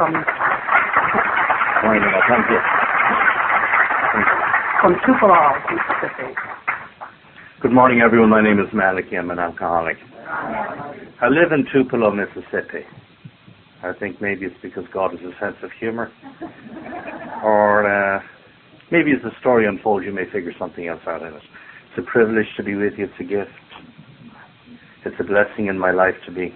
from Morning, well, thank you. from Tupelo, Mississippi. Good morning, everyone. My name is Malachy. I'm an alcoholic. I live in Tupelo, Mississippi. I think maybe it's because God has a sense of humor. Or uh, maybe as the story unfolds, you may figure something else out in it. It's a privilege to be with you. It's a gift. It's a blessing in my life to be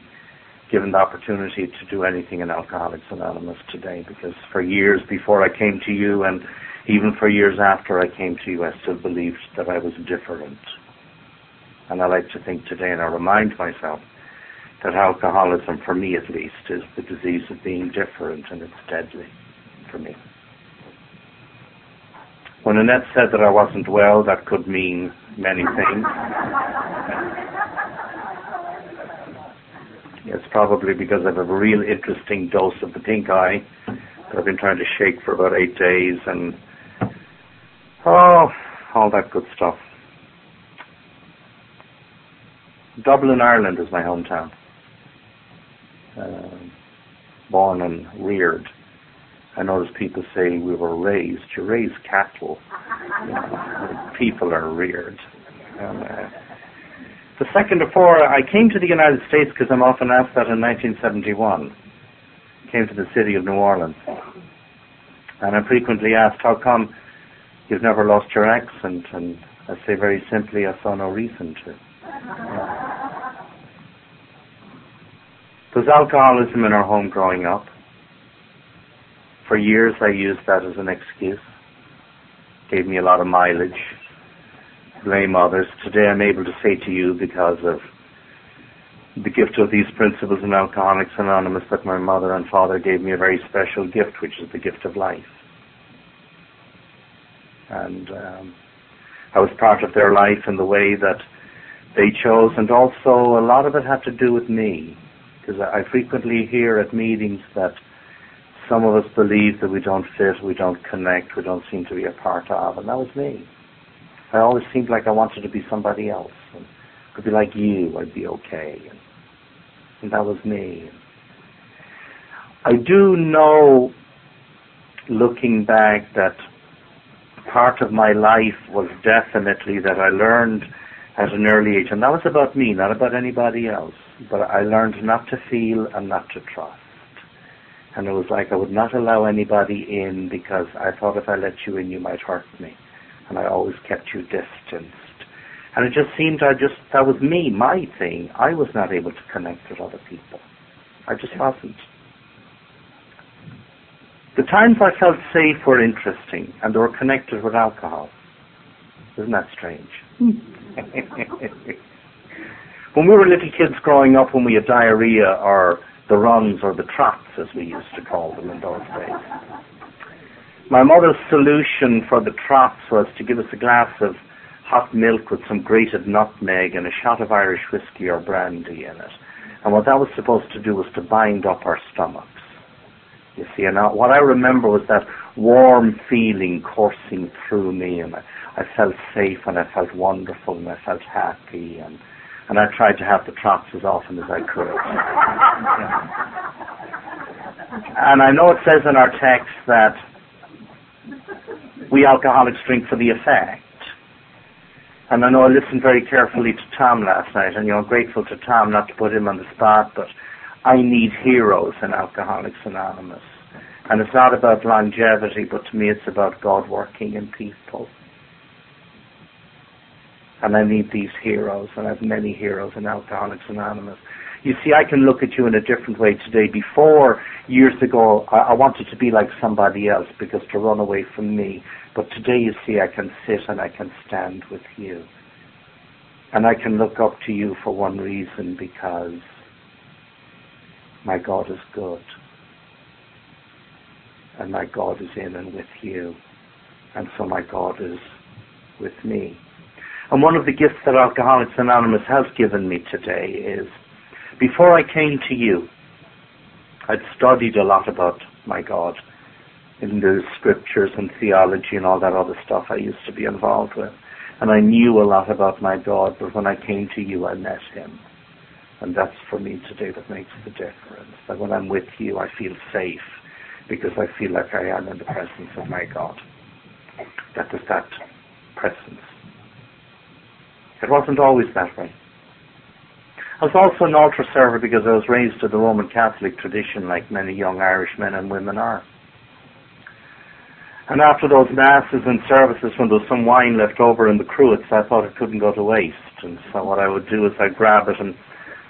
given the opportunity to do anything in Alcoholics Anonymous today because for years before I came to you and even for years after I came to you, I still believed that I was different. And I like to think today, and I remind myself, that alcoholism, for me at least, is the disease of being different, and it's deadly for me. When Annette said that I wasn't well, that could mean many things. It's probably because I have a real interesting dose of the pink eye that I've been trying to shake for about eight days, and oh, all that good stuff. Dublin, Ireland is my hometown. Uh, born and reared. I notice people say we were raised. You raise cattle. You know, people are reared. And, uh, the second of four, I came to the United States because I'm often asked that in 1971. Came to the city of New Orleans. And I'm frequently asked, how come you've never lost your accent? And I say very simply, I saw no reason to. There's alcoholism in our home growing up. For years I used that as an excuse. Gave me a lot of mileage. Blame others. Today I'm able to say to you because of the gift of these principles in Alcoholics Anonymous that my mother and father gave me a very special gift, which is the gift of life. And um, I was part of their life in the way that they chose, and also a lot of it had to do with me, because I frequently hear at meetings that some of us believe that we don't fit, we don't connect, we don't seem to be a part of, and that was me. I always seemed like I wanted to be somebody else, and could be like you, I'd be okay, and, and that was me. I do know, looking back, that part of my life was definitely that I learned at an early age, and that was about me, not about anybody else. But I learned not to feel and not to trust. And it was like I would not allow anybody in because I thought if I let you in, you might hurt me. And I always kept you distanced. And it just seemed I just, that was me, my thing. I was not able to connect with other people. I just wasn't. The times I felt safe were interesting, and they were connected with alcohol. Isn't that strange? when we were little kids growing up, when we had diarrhea or the runs or the trots, as we used to call them in those days, my mother's solution for the trots was to give us a glass of hot milk with some grated nutmeg and a shot of Irish whiskey or brandy in it. And what that was supposed to do was to bind up our stomachs. You see, and I, what I remember was that warm feeling coursing through me, and I, I felt safe, and I felt wonderful, and I felt happy, and and I tried to have the trots as often as I could. and I know it says in our text that we alcoholics drink for the effect. And I know I listened very carefully to Tom last night, and you know, grateful to Tom not to put him on the spot, but I need heroes in Alcoholics Anonymous. And it's not about longevity, but to me it's about God working in people. And I need these heroes, and I have many heroes in Alcoholics Anonymous. You see, I can look at you in a different way today. Before, years ago, I, I wanted to be like somebody else because to run away from me. But today, you see, I can sit and I can stand with you. And I can look up to you for one reason because my God is good. And my God is in and with you. And so my God is with me. And one of the gifts that Alcoholics Anonymous has given me today is before I came to you, I'd studied a lot about my God in the scriptures and theology and all that other stuff I used to be involved with. And I knew a lot about my God, but when I came to you, I met him. And that's for me today that makes the difference. That when I'm with you, I feel safe. because I feel like I am in the presence of my God. That is that presence. It wasn't always that way. I was also an altar server because I was raised to the Roman Catholic tradition like many young Irish men and women are. And after those masses and services, when there was some wine left over in the cruets, I thought it couldn't go to waste. And so what I would do is I'd grab it and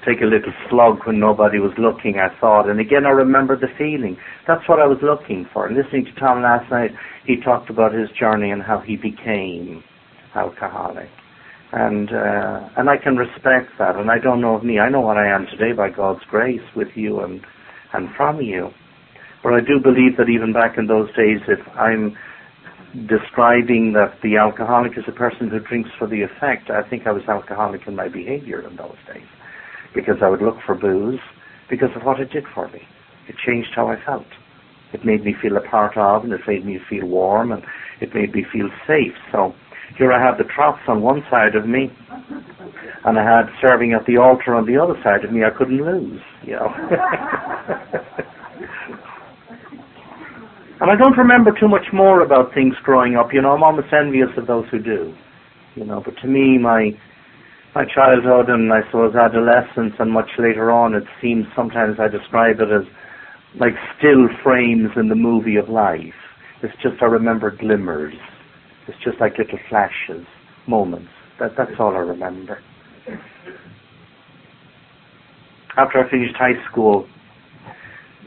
take a little slug when nobody was looking, I thought. And again, I remember the feeling. That's what I was looking for. And listening to Tom last night, he talked about his journey and how he became alcoholic. And uh, and I can respect that. And I don't know of me. I know what I am today by God's grace with you and and from you. But I do believe that even back in those days, if I'm describing that the alcoholic is a person who drinks for the effect, I think I was alcoholic in my behavior in those days. Because I would look for booze because of what it did for me. It changed how I felt. It made me feel a part of and it made me feel warm and it made me feel safe. So here I had the troughs on one side of me and I had serving at the altar on the other side of me. I couldn't lose, you know. And I don't remember too much more about things growing up. You know, I'm almost envious of those who do. You know, but to me, my my childhood and I suppose adolescence and much later on, it seems sometimes I describe it as like still frames in the movie of life. It's just I remember glimmers. It's just like little flashes, moments. That that's all I remember. After I finished high school,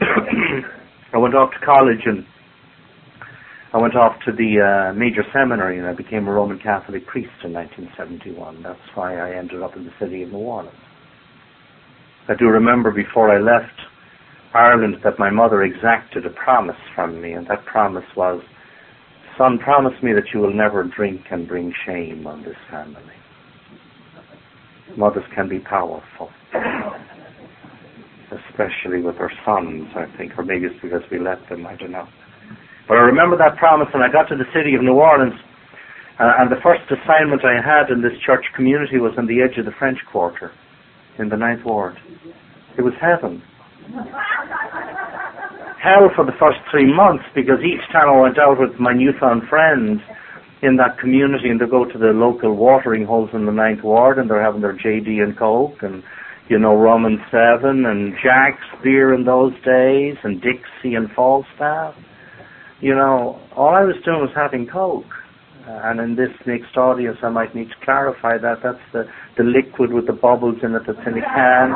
I went off to college and I went off to the uh, major seminary and I became a Roman Catholic priest in 1971. That's why I ended up in the city of New Orleans. I do remember before I left Ireland that my mother exacted a promise from me, and that promise was, Son, promise me that you will never drink and bring shame on this family. Mothers can be powerful, especially with their sons, I think, or maybe it's because we let them, I don't know. But I remember that promise when I got to the city of New Orleans, uh, and the first assignment I had in this church community was on the edge of the French Quarter, in the Ninth Ward. It was heaven. Hell for the first three months, because each time I went out with my newfound friends in that community, and they go to the local watering holes in the Ninth Ward, and they're having their JD and Coke, and you know, rum and seven, and Jax beer in those days, and Dixie and Falstaff you know, all I was doing was having Coke. Uh, and in this mixed audience, I might need to clarify that that's the, the liquid with the bubbles in it that's in a can.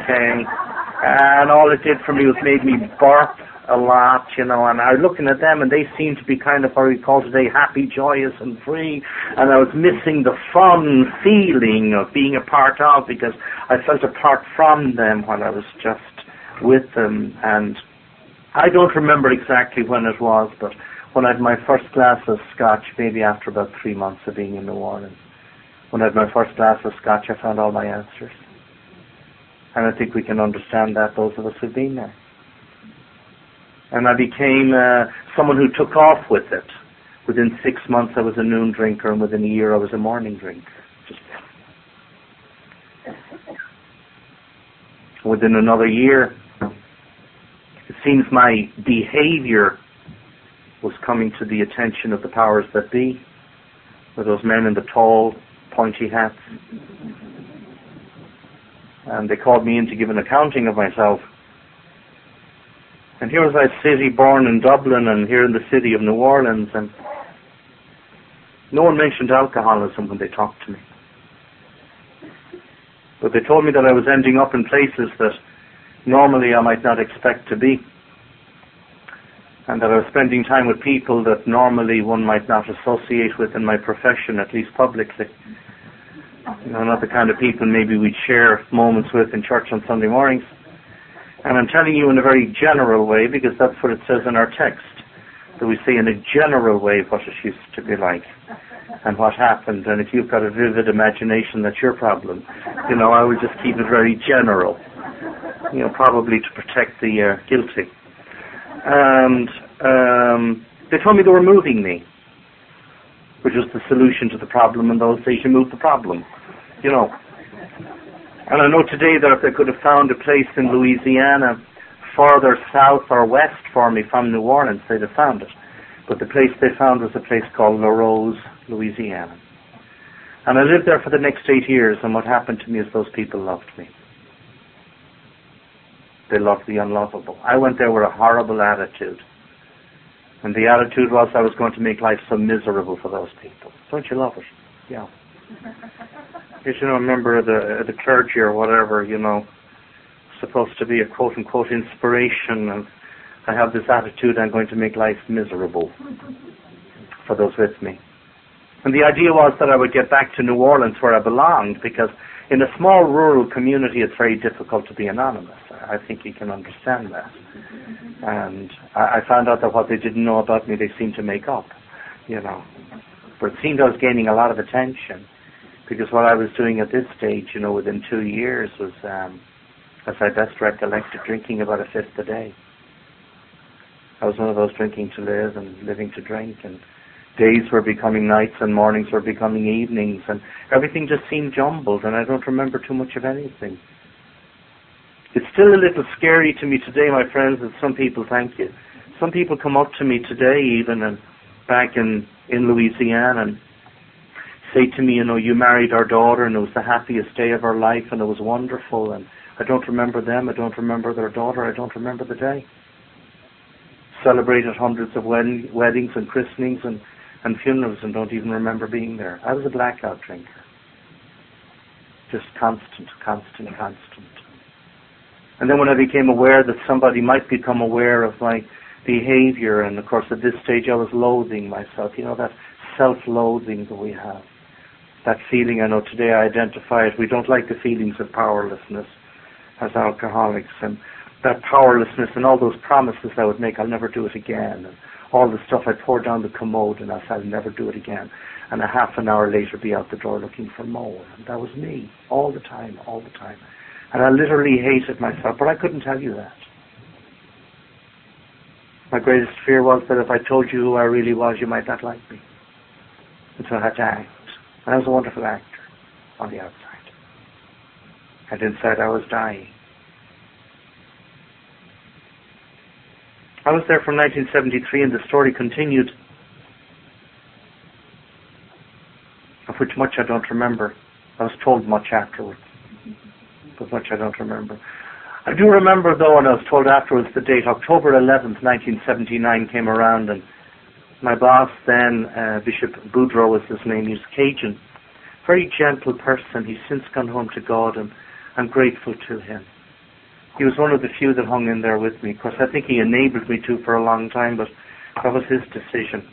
Okay. And all it did for me was made me burp a lot, you know, and I was looking at them and they seemed to be kind of what we call today happy, joyous and free. And I was missing the fun feeling of being a part of because I felt apart from them when I was just with them and I don't remember exactly when it was, but when I had my first glass of scotch, maybe after about three months of being in New Orleans, when I had my first glass of scotch, I found all my answers. And I think we can understand that, those of us who've been there. And I became uh, someone who took off with it. Within six months, I was a noon drinker, and within a year, I was a morning drinker. Just within another year, it seems my behavior was coming to the attention of the powers that be, with those men in the tall, pointy hats. And they called me in to give an accounting of myself. And here was I, city born in Dublin, and here in the city of New Orleans, and no one mentioned alcoholism when they talked to me. But they told me that I was ending up in places that normally I might not expect to be. And that I was spending time with people that normally one might not associate with in my profession, at least publicly. You know, not the kind of people maybe we'd share moments with in church on Sunday mornings. And I'm telling you in a very general way because that's what it says in our text. That we say in a general way what it used to be like and what happened. And if you've got a vivid imagination, that's your problem. You know, I would just keep it very general you know, probably to protect the uh, guilty. And um, they told me they were moving me, which was the solution to the problem in those days. You move the problem, you know. And I know today that if they could have found a place in Louisiana further south or west for me from New Orleans, they'd have found it. But the place they found was a place called Larose, Louisiana. And I lived there for the next eight years, and what happened to me is those people loved me. They loved the unlovable. I went there with a horrible attitude. And the attitude was I was going to make life so miserable for those people. Don't you love it? Yeah. If you know, a member of the, the clergy or whatever, you know, supposed to be a quote unquote inspiration, and I have this attitude I'm going to make life miserable for those with me. And the idea was that I would get back to New Orleans where I belonged because in a small rural community it's very difficult to be anonymous. I think you can understand that. And I, I found out that what they didn't know about me they seemed to make up, you know. But it seemed I was gaining a lot of attention because what I was doing at this stage, you know, within two years was, um, as I best recollect, drinking about a fifth a day. I was one of those drinking to live and living to drink and days were becoming nights and mornings were becoming evenings and everything just seemed jumbled and I don't remember too much of anything. It's still a little scary to me today, my friends, that some people, thank you, some people come up to me today even and back in, in Louisiana and say to me, you know, you married our daughter and it was the happiest day of our life and it was wonderful and I don't remember them, I don't remember their daughter, I don't remember the day. Celebrated hundreds of wed- weddings and christenings and and funerals and don't even remember being there. I was a blackout drinker. Just constant, constant, constant. And then when I became aware that somebody might become aware of my behavior, and of course at this stage I was loathing myself, you know, that self-loathing that we have. That feeling, I know today I identify it, we don't like the feelings of powerlessness as alcoholics, and that powerlessness and all those promises I would make, I'll never do it again. And all the stuff I poured down the commode and I said I'll never do it again. And a half an hour later be out the door looking for more. And that was me, all the time, all the time. And I literally hated myself, but I couldn't tell you that. My greatest fear was that if I told you who I really was, you might not like me. And so I had to act. And I was a wonderful actor on the outside. And inside I was dying. I was there from 1973 and the story continued, of which much I don't remember. I was told much afterwards, but much I don't remember. I do remember though, and I was told afterwards the date, October 11th, 1979 came around and my boss then, uh, Bishop Boudreaux was his name, he was Cajun. Very gentle person. He's since gone home to God and I'm grateful to him he was one of the few that hung in there with me. Of course, I think he enabled me to for a long time, but that was his decision.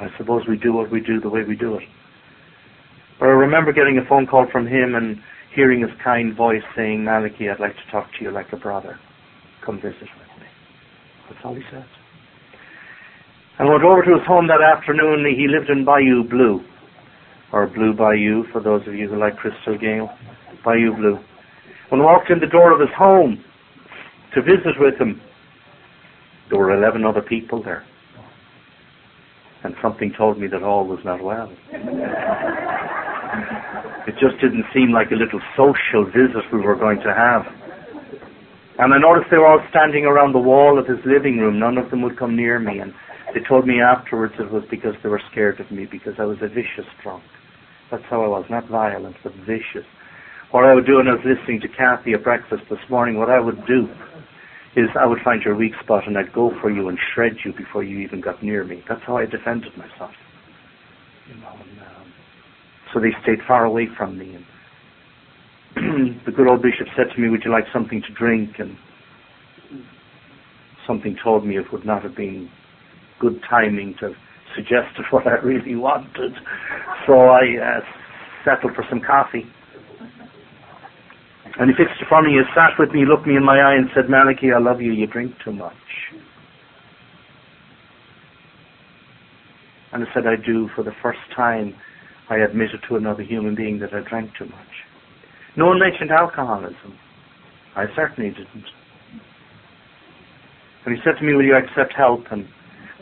I suppose we do what we do the way we do it. But I remember getting a phone call from him and hearing his kind voice saying, Malachy, I'd like to talk to you like a brother. Come visit with me. That's all he said. I went over to his home that afternoon. He lived in Bayou Blue, or Blue Bayou for those of you who like Crystal Gayle. Bayou Blue. When I walked in the door of his home to visit with him, there were 11 other people there. And something told me that all was not well. it just didn't seem like a little social visit we were going to have. And I noticed they were all standing around the wall of his living room. None of them would come near me. And they told me afterwards it was because they were scared of me because I was a vicious drunk. That's how I was. Not violent, but vicious. What I would do when I was listening to Kathy at breakfast this morning, what I would do is I would find your weak spot and I'd go for you and shred you before you even got near me. That's how I defended myself. You know, and, um, so they stayed far away from me. And the good old bishop said to me, "Would you like something to drink?" And something told me it would not have been good timing to suggest what I really wanted. So I uh, settled for some coffee. And he fixed upon me, he sat with me, looked me in my eye and said, Malachy, I love you, you drink too much. And I said, I do. For the first time, I admitted to another human being that I drank too much. No one mentioned alcoholism. I certainly didn't. And he said to me, will you accept help? And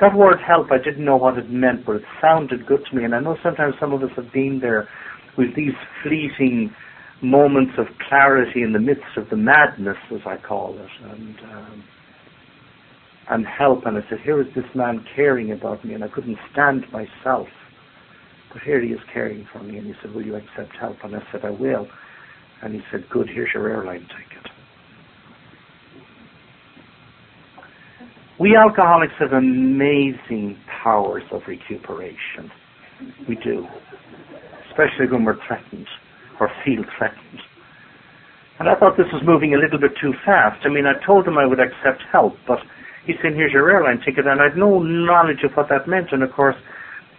that word help, I didn't know what it meant, but it sounded good to me. And I know sometimes some of us have been there with these fleeting moments of clarity in the midst of the madness, as I call it, and um, and help. And I said, here is this man caring about me, and I couldn't stand myself. But here he is caring for me. And he said, will you accept help? And I said, I will. And he said, good, here's your airline ticket. We alcoholics have amazing powers of recuperation. We do. Especially when we're threatened or feel threatened. And I thought this was moving a little bit too fast. I mean, I told him I would accept help, but he said, here's your airline ticket, and I'd no knowledge of what that meant. And of course,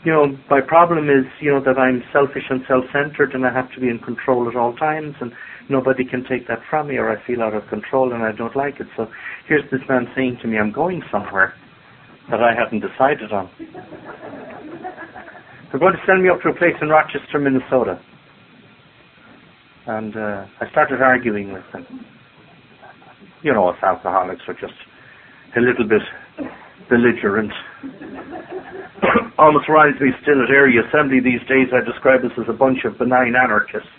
you know, my problem is, you know, that I'm selfish and self-centered and I have to be in control at all times and nobody can take that from me or I feel out of control and I don't like it. So here's this man saying to me, I'm going somewhere that I haven't decided on. They're going to send me up to a place in Rochester, Minnesota. And uh, I started arguing with them. You know, us alcoholics are just a little bit belligerent. Almost reminds me still at area assembly these days I describe us as a bunch of benign anarchists.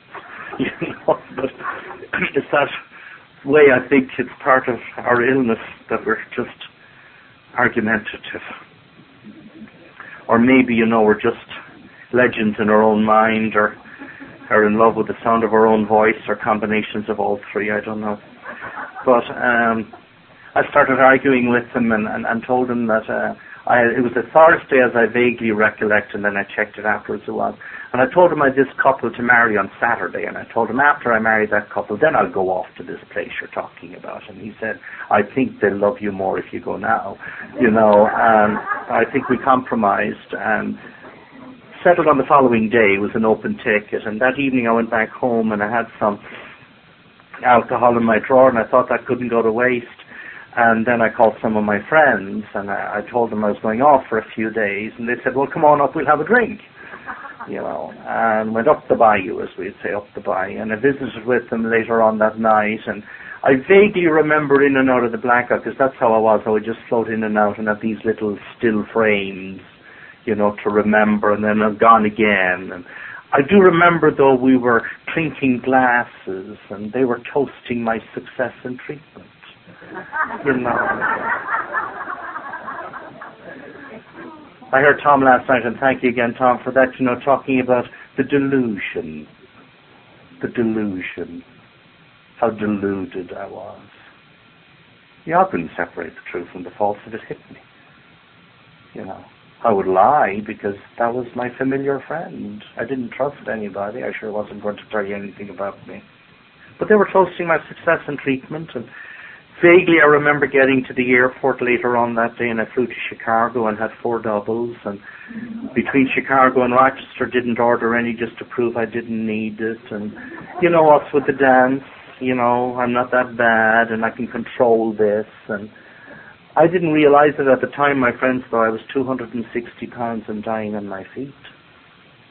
You know, but it's that way I think it's part of our illness that we're just argumentative. Or maybe, you know, we're just legends in our own mind or are in love with the sound of our own voice or combinations of all three, I don't know. But um I started arguing with him and, and, and told him that uh, I, it was a Thursday as I vaguely recollect and then I checked it afterwards it was. And I told him I had this couple to marry on Saturday and I told him after I marry that couple then I'll go off to this place you're talking about. And he said, I think they'll love you more if you go now. You know, and I think we compromised and settled on the following day. It was an open ticket and that evening I went back home and I had some alcohol in my drawer and I thought that couldn't go to waste and then I called some of my friends and I, I told them I was going off for a few days and they said, well, come on up, we'll have a drink. You know, and went up the bayou, as we'd say, up the bayou. And I visited with them later on that night and I vaguely remember in and out of the blackout because that's how I was. I would just float in and out and have these little still frames, you know, to remember and then I've gone again. And I do remember though we were clinking glasses and they were toasting my success in treatment you know. I heard Tom last night, and thank you again, Tom, for that, you know, talking about the delusion. The delusion. How deluded I was. Yeah, I couldn't separate the truth from the false if it hit me. You know. I would lie because that was my familiar friend. I didn't trust anybody. I sure wasn't going to tell you anything about me. But they were toasting my success in treatment and Vaguely, I remember getting to the airport later on that day, and I flew to Chicago and had four doubles. And between Chicago and Rochester, didn't order any just to prove I didn't need it. And you know us with the dance, you know, I'm not that bad, and I can control this. And I didn't realize it at the time, my friends, though I was 260 pounds and dying on my feet.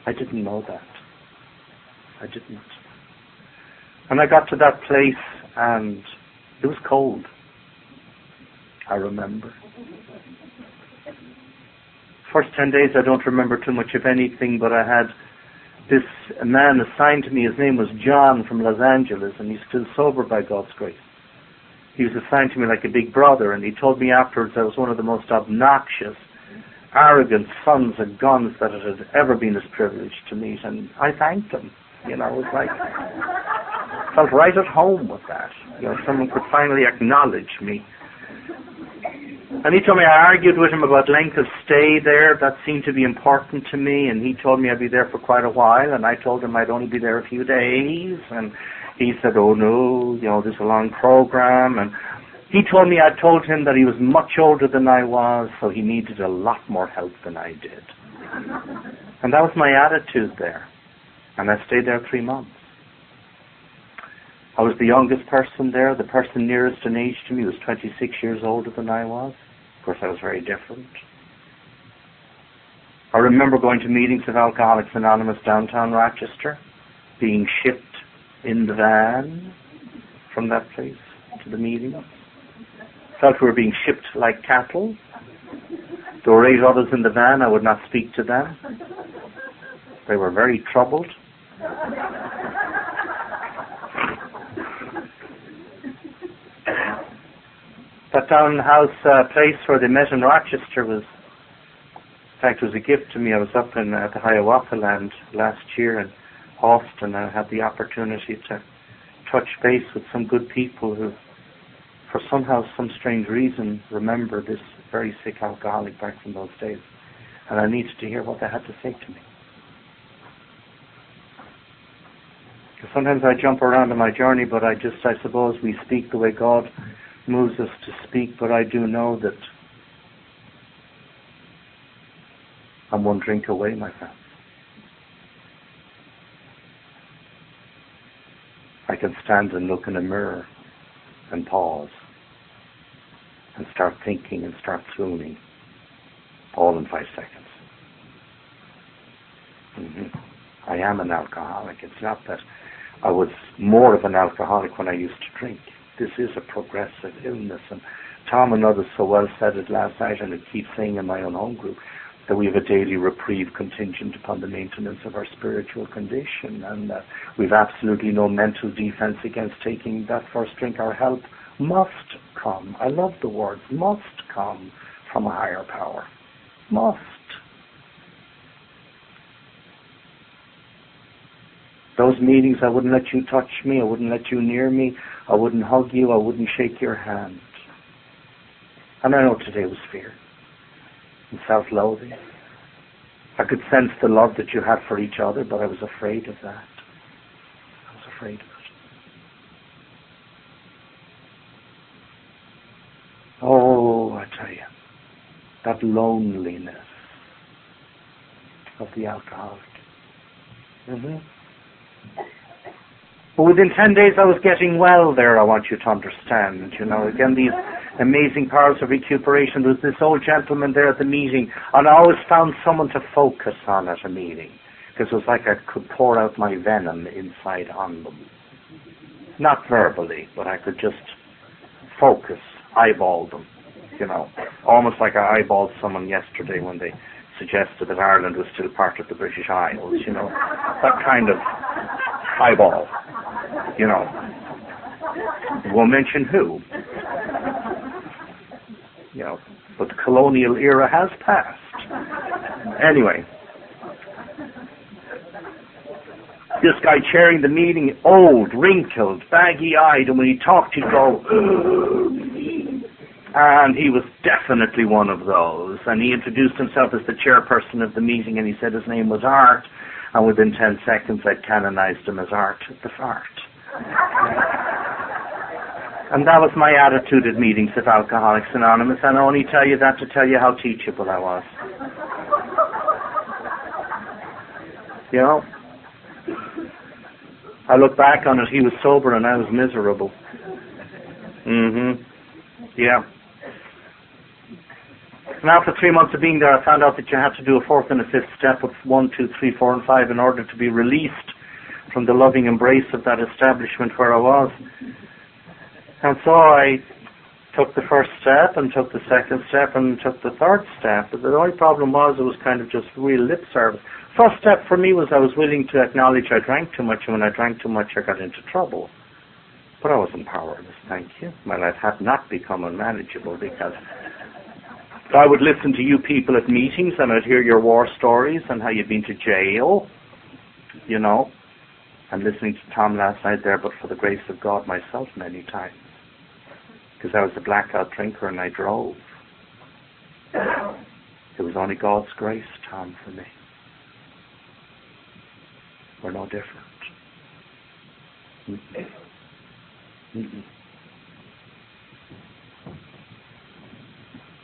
I didn't know that. I didn't. And I got to that place, and it was cold. I remember. First ten days I don't remember too much of anything, but I had this man assigned to me. His name was John from Los Angeles, and he's still sober by God's grace. He was assigned to me like a big brother, and he told me afterwards I was one of the most obnoxious, arrogant sons of guns that it had ever been his privilege to meet, and I thanked him. You know, it was like felt right at home with that. You know, someone could finally acknowledge me. And he told me I argued with him about length of stay there. That seemed to be important to me. And he told me I'd be there for quite a while. And I told him I'd only be there a few days. And he said, oh no, you know, this is a long program. And he told me I told him that he was much older than I was, so he needed a lot more help than I did. And that was my attitude there. And I stayed there three months. I was the youngest person there. The person nearest in age to me was 26 years older than I was. Of course, I was very different. I remember going to meetings of Alcoholics Anonymous downtown Rochester, being shipped in the van from that place to the meeting. Felt we were being shipped like cattle. There were eight others in the van. I would not speak to them. They were very troubled. that townhouse uh, place where they met in Rochester was, in fact, was a gift to me. I was up in uh, the Hiawatha land last year, and Austin. I had the opportunity to touch base with some good people who, for somehow, some strange reason, remember this very sick alcoholic back from those days. And I needed to hear what they had to say to me. Sometimes I jump around in my journey, but I just, I suppose, we speak the way God moves us to speak, but I do know that I'm one drink away, my friends. I can stand and look in a mirror and pause and start thinking and start swooning all in five seconds. Mm-hmm. I am an alcoholic. It's not that I was more of an alcoholic when I used to drink. This is a progressive illness. And Tom and others so well said it last night, and I keep saying in my own home group that we have a daily reprieve contingent upon the maintenance of our spiritual condition, and that we've absolutely no mental defense against taking that first drink. Our help must come. I love the words must come from a higher power. Must. Those meetings, I wouldn't let you touch me. I wouldn't let you near me. I wouldn't hug you. I wouldn't shake your hand. And I know today was fear and self-loathing. I could sense the love that you had for each other, but I was afraid of that. I was afraid of it. Oh, I tell you, that loneliness of the alcoholic. Mm-hmm. But within 10 days I was getting well there, I want you to understand. You know, again, these amazing powers of recuperation. There was this old gentleman there at the meeting, and I always found someone to focus on at a meeting, because it was like I could pour out my venom inside on them. Not verbally, but I could just focus, eyeball them, you know. Almost like I eyeballed someone yesterday when they suggested that Ireland was still part of the British Isles, you know. That kind of eyeball, you know. Won't mention who. You know, but the colonial era has passed. Anyway. This guy chairing the meeting, old, wrinkled, baggy-eyed, and when he talked, he'd go, and he was definitely one of those. And he introduced himself as the chairperson of the meeting, and he said his name was Art. And within ten seconds, I canonized him as Art the Fart. And that was my attitude at meetings of Alcoholics Anonymous, and I only tell you that to tell you how teachable I was. You know? I look back on it, he was sober and I was miserable. Mm-hmm. Yeah. And after three months of being there, I found out that you had to do a fourth and a fifth step of one, two, three, four, and five in order to be released from the loving embrace of that establishment where I was. And so I took the first step and took the second step and took the third step. But the only problem was it was kind of just real lip service. First step for me was I was willing to acknowledge I drank too much, and when I drank too much, I got into trouble. But I wasn't powerless, thank you. My life had not become unmanageable because I would listen to you people at meetings and I'd hear your war stories and how you'd been to jail, you know. I'm listening to Tom last night there, but for the grace of God myself many times. Because I was a blackout drinker and I drove. Uh-huh. It was only God's grace, Tom, for me. We're no different. Mm-mm. Mm-mm.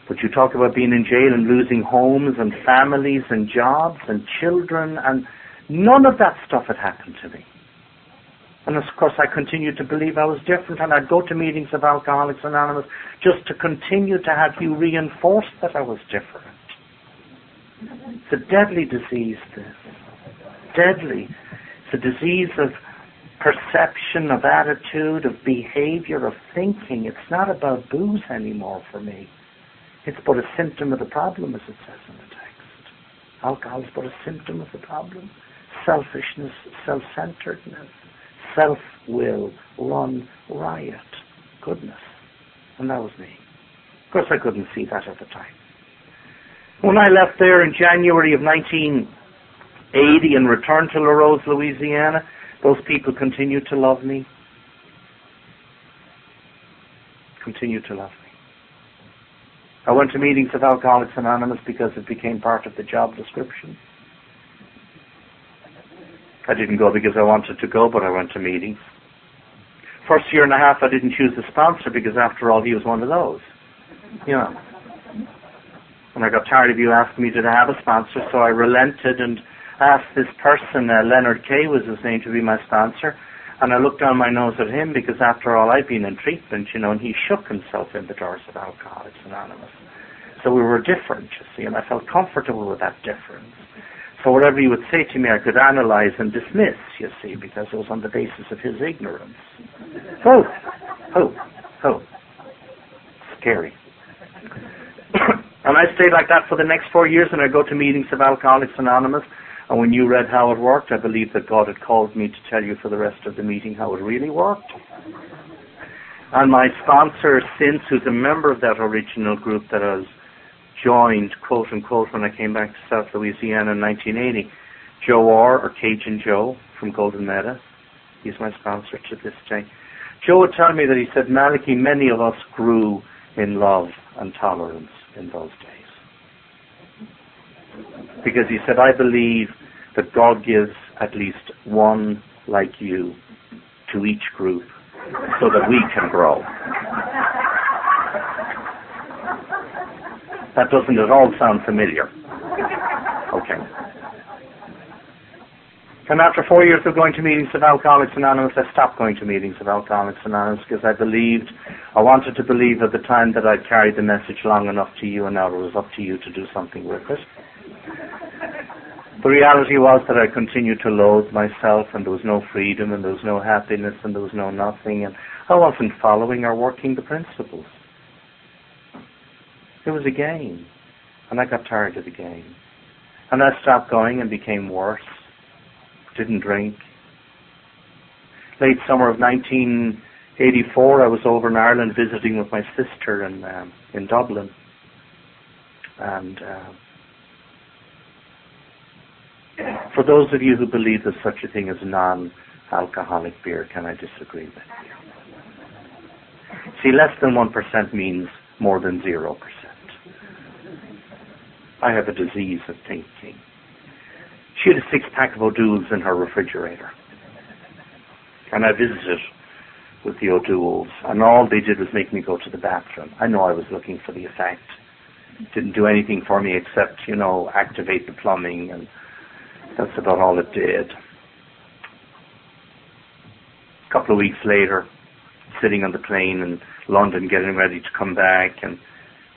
But you talk about being in jail and losing homes and families and jobs and children, and none of that stuff had happened to me. And of course, I continued to believe I was different, and I'd go to meetings of Alcoholics Anonymous just to continue to have you reinforce that I was different. It's a deadly disease, this. Deadly. It's a disease of perception, of attitude, of behavior, of thinking. It's not about booze anymore for me. It's but a symptom of the problem, as it says in the text. Alcohol is but a symptom of the problem. Selfishness, self-centeredness, self-will, run riot. Goodness. And that was me. Of course, I couldn't see that at the time. When I left there in January of 1980 and returned to Larose, Louisiana, those people continued to love me. Continued to love me. I went to meetings of Alcoholics Anonymous because it became part of the job description. I didn't go because I wanted to go, but I went to meetings. First year and a half, I didn't choose a sponsor because, after all, he was one of those. You know. And I got tired of you asking me to have a sponsor, so I relented and asked this person, uh, Leonard Kay was his name, to be my sponsor. And I looked down my nose at him because, after all, I'd been in treatment, you know, and he shook himself in the doors of Alcoholics Anonymous. So we were different, you see, and I felt comfortable with that difference. So whatever he would say to me, I could analyze and dismiss, you see, because it was on the basis of his ignorance. Oh, oh, oh. Scary. and I stayed like that for the next four years, and I go to meetings of Alcoholics Anonymous. And when you read how it worked, I believe that God had called me to tell you for the rest of the meeting how it really worked. And my sponsor since, who's a member of that original group that I was joined, quote unquote, when I came back to South Louisiana in 1980, Joe R, or Cajun Joe from Golden Meadow. He's my sponsor to this day. Joe would tell me that he said, Malachy, many of us grew in love and tolerance in those days. Because he said, I believe that God gives at least one like you to each group so that we can grow. That doesn't at all sound familiar. Okay. And after four years of going to meetings of Alcoholics Anonymous, I stopped going to meetings of Alcoholics Anonymous because I believed, I wanted to believe at the time that I'd carried the message long enough to you and now it was up to you to do something with it. The reality was that I continued to loathe myself and there was no freedom and there was no happiness and there was no nothing and I wasn't following or working the principles. It was a game. And I got tired of the game. And I stopped going and became worse. Didn't drink. Late summer of 1984, I was over in Ireland visiting with my sister in, um, in Dublin. And uh, for those of you who believe there's such a thing as non-alcoholic beer, can I disagree with you? See, less than 1% means more than 0%. I have a disease of thinking. She had a six pack of O'Douls in her refrigerator. And I visited with the O'Douls, and all they did was make me go to the bathroom. I know I was looking for the effect. Didn't do anything for me except, you know, activate the plumbing, and that's about all it did. A couple of weeks later, sitting on the plane in London, getting ready to come back and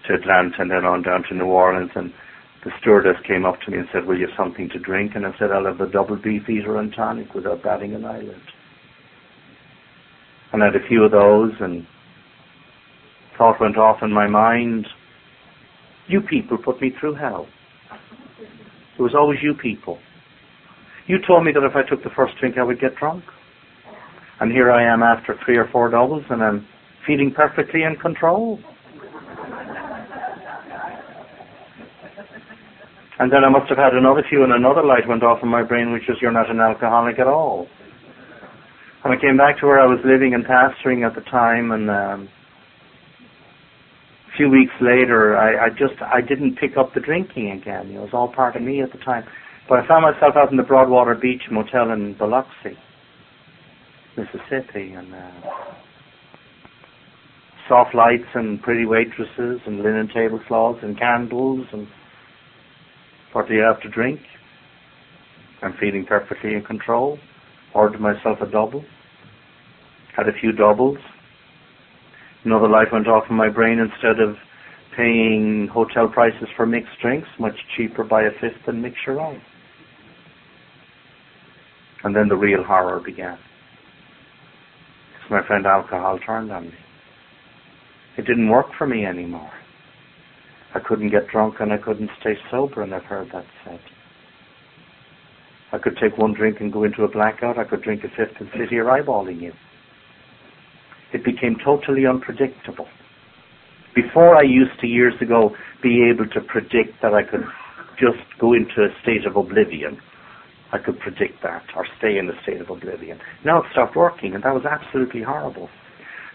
to Atlanta and then on down to New Orleans, and the stewardess came up to me and said, will you have something to drink? And I said, I'll have a double beefeater and tonic without batting an eyelid. And I had a few of those and thought went off in my mind, you people put me through hell. It was always you people. You told me that if I took the first drink I would get drunk. And here I am after three or four doubles and I'm feeling perfectly in control. And then I must have had another few and another light went off in my brain which was you're not an alcoholic at all. And I came back to where I was living and pastoring at the time and um, a few weeks later I, I just I didn't pick up the drinking again. It was all part of me at the time. But I found myself out in the Broadwater Beach Motel in Biloxi, Mississippi and uh, soft lights and pretty waitresses and linen tablecloths and candles and what do you have to drink? I'm feeling perfectly in control. Ordered myself a double. Had a few doubles. Another light went off in my brain instead of paying hotel prices for mixed drinks, much cheaper by a fifth than mix your own. And then the real horror began. Because my friend alcohol turned on me. It didn't work for me anymore. I couldn't get drunk and I couldn't stay sober, and I've heard that said. I could take one drink and go into a blackout. I could drink a fifth and sit here eyeballing you. It became totally unpredictable. Before I used to years ago be able to predict that I could just go into a state of oblivion. I could predict that or stay in a state of oblivion. Now it stopped working and that was absolutely horrible.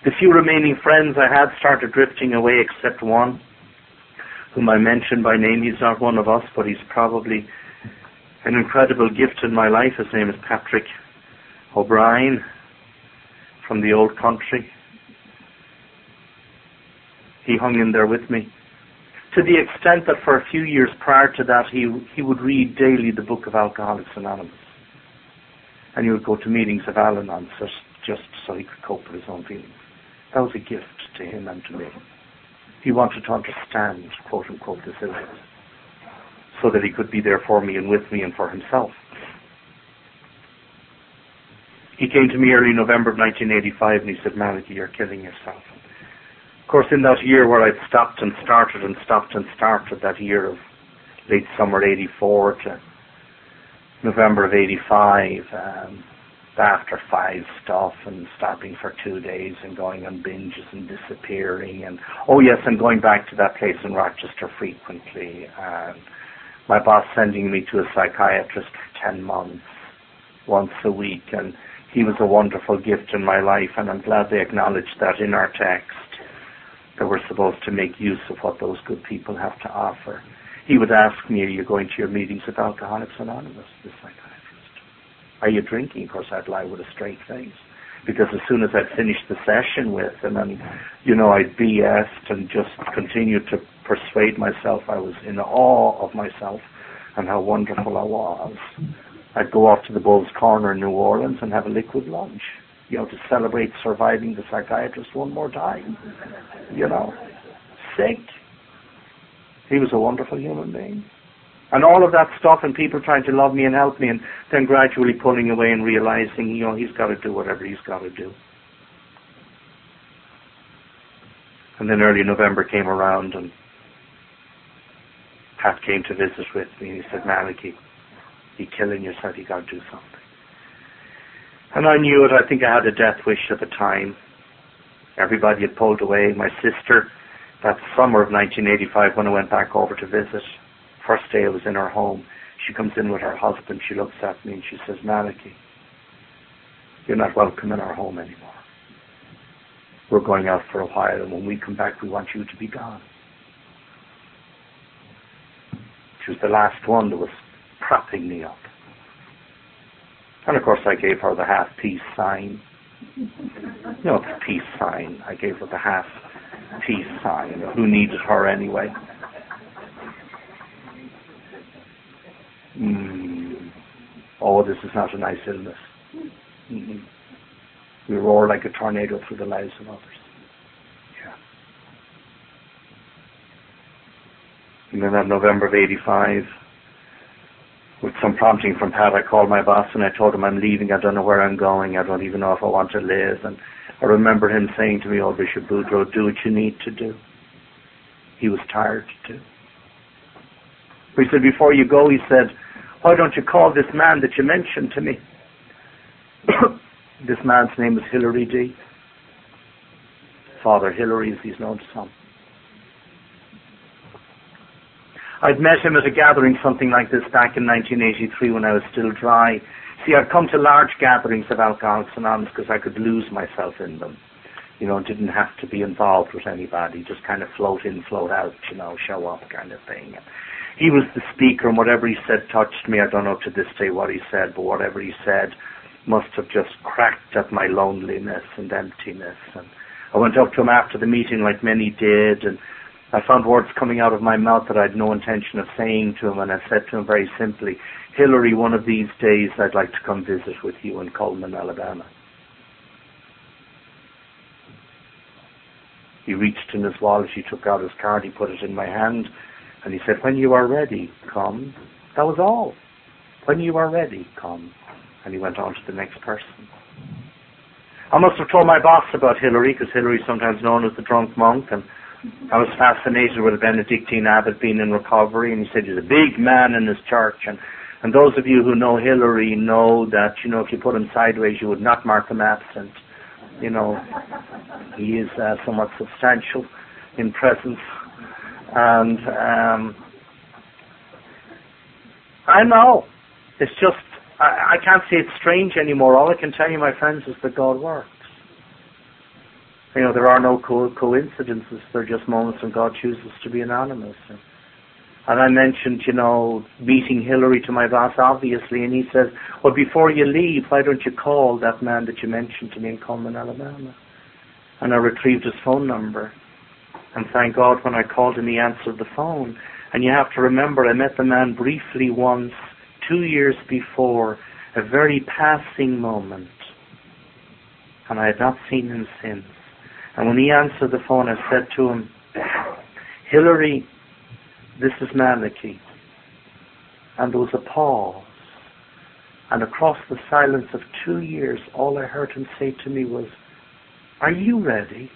The few remaining friends I had started drifting away except one whom I mentioned by name. He's not one of us, but he's probably an incredible gift in my life. His name is Patrick O'Brien from the old country. He hung in there with me. To the extent that for a few years prior to that, he, he would read daily the book of Alcoholics Anonymous. And he would go to meetings of Al Anon just, just so he could cope with his own feelings. That was a gift to him and to me. He wanted to understand, quote unquote, this illness so that he could be there for me and with me and for himself. He came to me early November of 1985 and he said, Malachy, you're killing yourself. Of course, in that year where I'd stopped and started and stopped and started, that year of late summer 84 to November of 85, um, after five stuff and stopping for two days and going on binges and disappearing and oh yes and going back to that place in Rochester frequently and my boss sending me to a psychiatrist for 10 months once a week and he was a wonderful gift in my life and I'm glad they acknowledged that in our text that we're supposed to make use of what those good people have to offer. He would ask me, are you going to your meetings with Alcoholics Anonymous, this psychiatrist? Are you drinking? Of course I'd lie with a straight face. Because as soon as I'd finished the session with him and, you know, I'd BS'd and just continued to persuade myself I was in awe of myself and how wonderful I was. I'd go off to the Bull's Corner in New Orleans and have a liquid lunch, you know, to celebrate surviving the psychiatrist one more time. You know, sick. He was a wonderful human being. And all of that stuff and people trying to love me and help me and then gradually pulling away and realizing, you know, he's got to do whatever he's got to do. And then early November came around and Pat came to visit with me and he said, Malachy, you're killing yourself, you got to do something. And I knew it. I think I had a death wish at the time. Everybody had pulled away. My sister, that summer of 1985 when I went back over to visit, first day I was in her home, she comes in with her husband. She looks at me and she says, Malachy, you're not welcome in our home anymore. We're going out for a while and when we come back we want you to be gone. She was the last one that was propping me up. And of course I gave her the half peace sign. You know, the peace sign. I gave her the half peace sign. Who needed her anyway? Mm. Oh, this is not a nice illness. Mm-hmm. We roar like a tornado through the lives of others. And then that November of 85, with some prompting from Pat, I called my boss and I told him I'm leaving. I don't know where I'm going. I don't even know if I want to live. And I remember him saying to me, oh, Bishop Boudreaux, do what you need to do. He was tired too. But he said, before you go, he said, why don't you call this man that you mentioned to me? this man's name is Hilary D. Father Hilary, as he's known to some. I'd met him at a gathering, something like this, back in 1983 when I was still dry. See, I'd come to large gatherings of Alcoholics Anonymous because I could lose myself in them. You know, didn't have to be involved with anybody, just kind of float in, float out, you know, show up kind of thing. He was the speaker, and whatever he said touched me. I don't know to this day what he said, but whatever he said must have just cracked at my loneliness and emptiness. And I went up to him after the meeting, like many did, and I found words coming out of my mouth that I had no intention of saying to him, and I said to him very simply, Hilary, one of these days I'd like to come visit with you in Cullman, Alabama. He reached in his wallet, he took out his card, he put it in my hand, and he said, when you are ready, come. That was all. When you are ready, come. And he went on to the next person. I must have told my boss about Hilary, because Hilary is sometimes known as the drunk monk, and I was fascinated with a Benedictine abbot being in recovery, and he said he's a big man in his church. And, and those of you who know Hilary know that, you know, if you put him sideways, you would not mark him absent. You know, he is uh, somewhat substantial. in presence. And um, I know it's just I, I can't say it's strange anymore. All I can tell you, my friends, is that God works. You know, there are no co- coincidences. They're just moments when God chooses to be anonymous. And, and I mentioned, you know, meeting Hilary to my boss, obviously, and he says, well, before you leave, why don't you call that man that you mentioned to me in Cullman, Alabama? And I retrieved his phone number. And thank God when I called him, he answered the phone. And you have to remember, I met the man briefly once, two years before, a very passing moment. And I had not seen him since. And when he answered the phone, I said to him, Hilary, this is Malachy. And there was a pause. And across the silence of two years, all I heard him say to me was, Are you ready?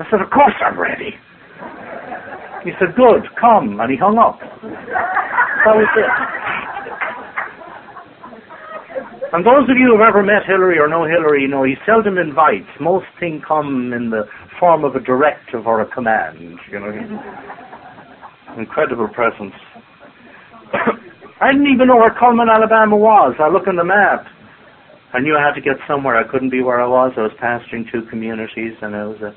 I said, Of course I'm ready. He said, Good, come. And he hung up. That was it. And those of you who have ever met Hilary or know Hilary, you know he seldom invites. Most things come in the form of a directive or a command. You know, incredible presence. I didn't even know where Cullman, Alabama was. I looked on the map. I knew I had to get somewhere. I couldn't be where I was. I was pastoring two communities, and I was a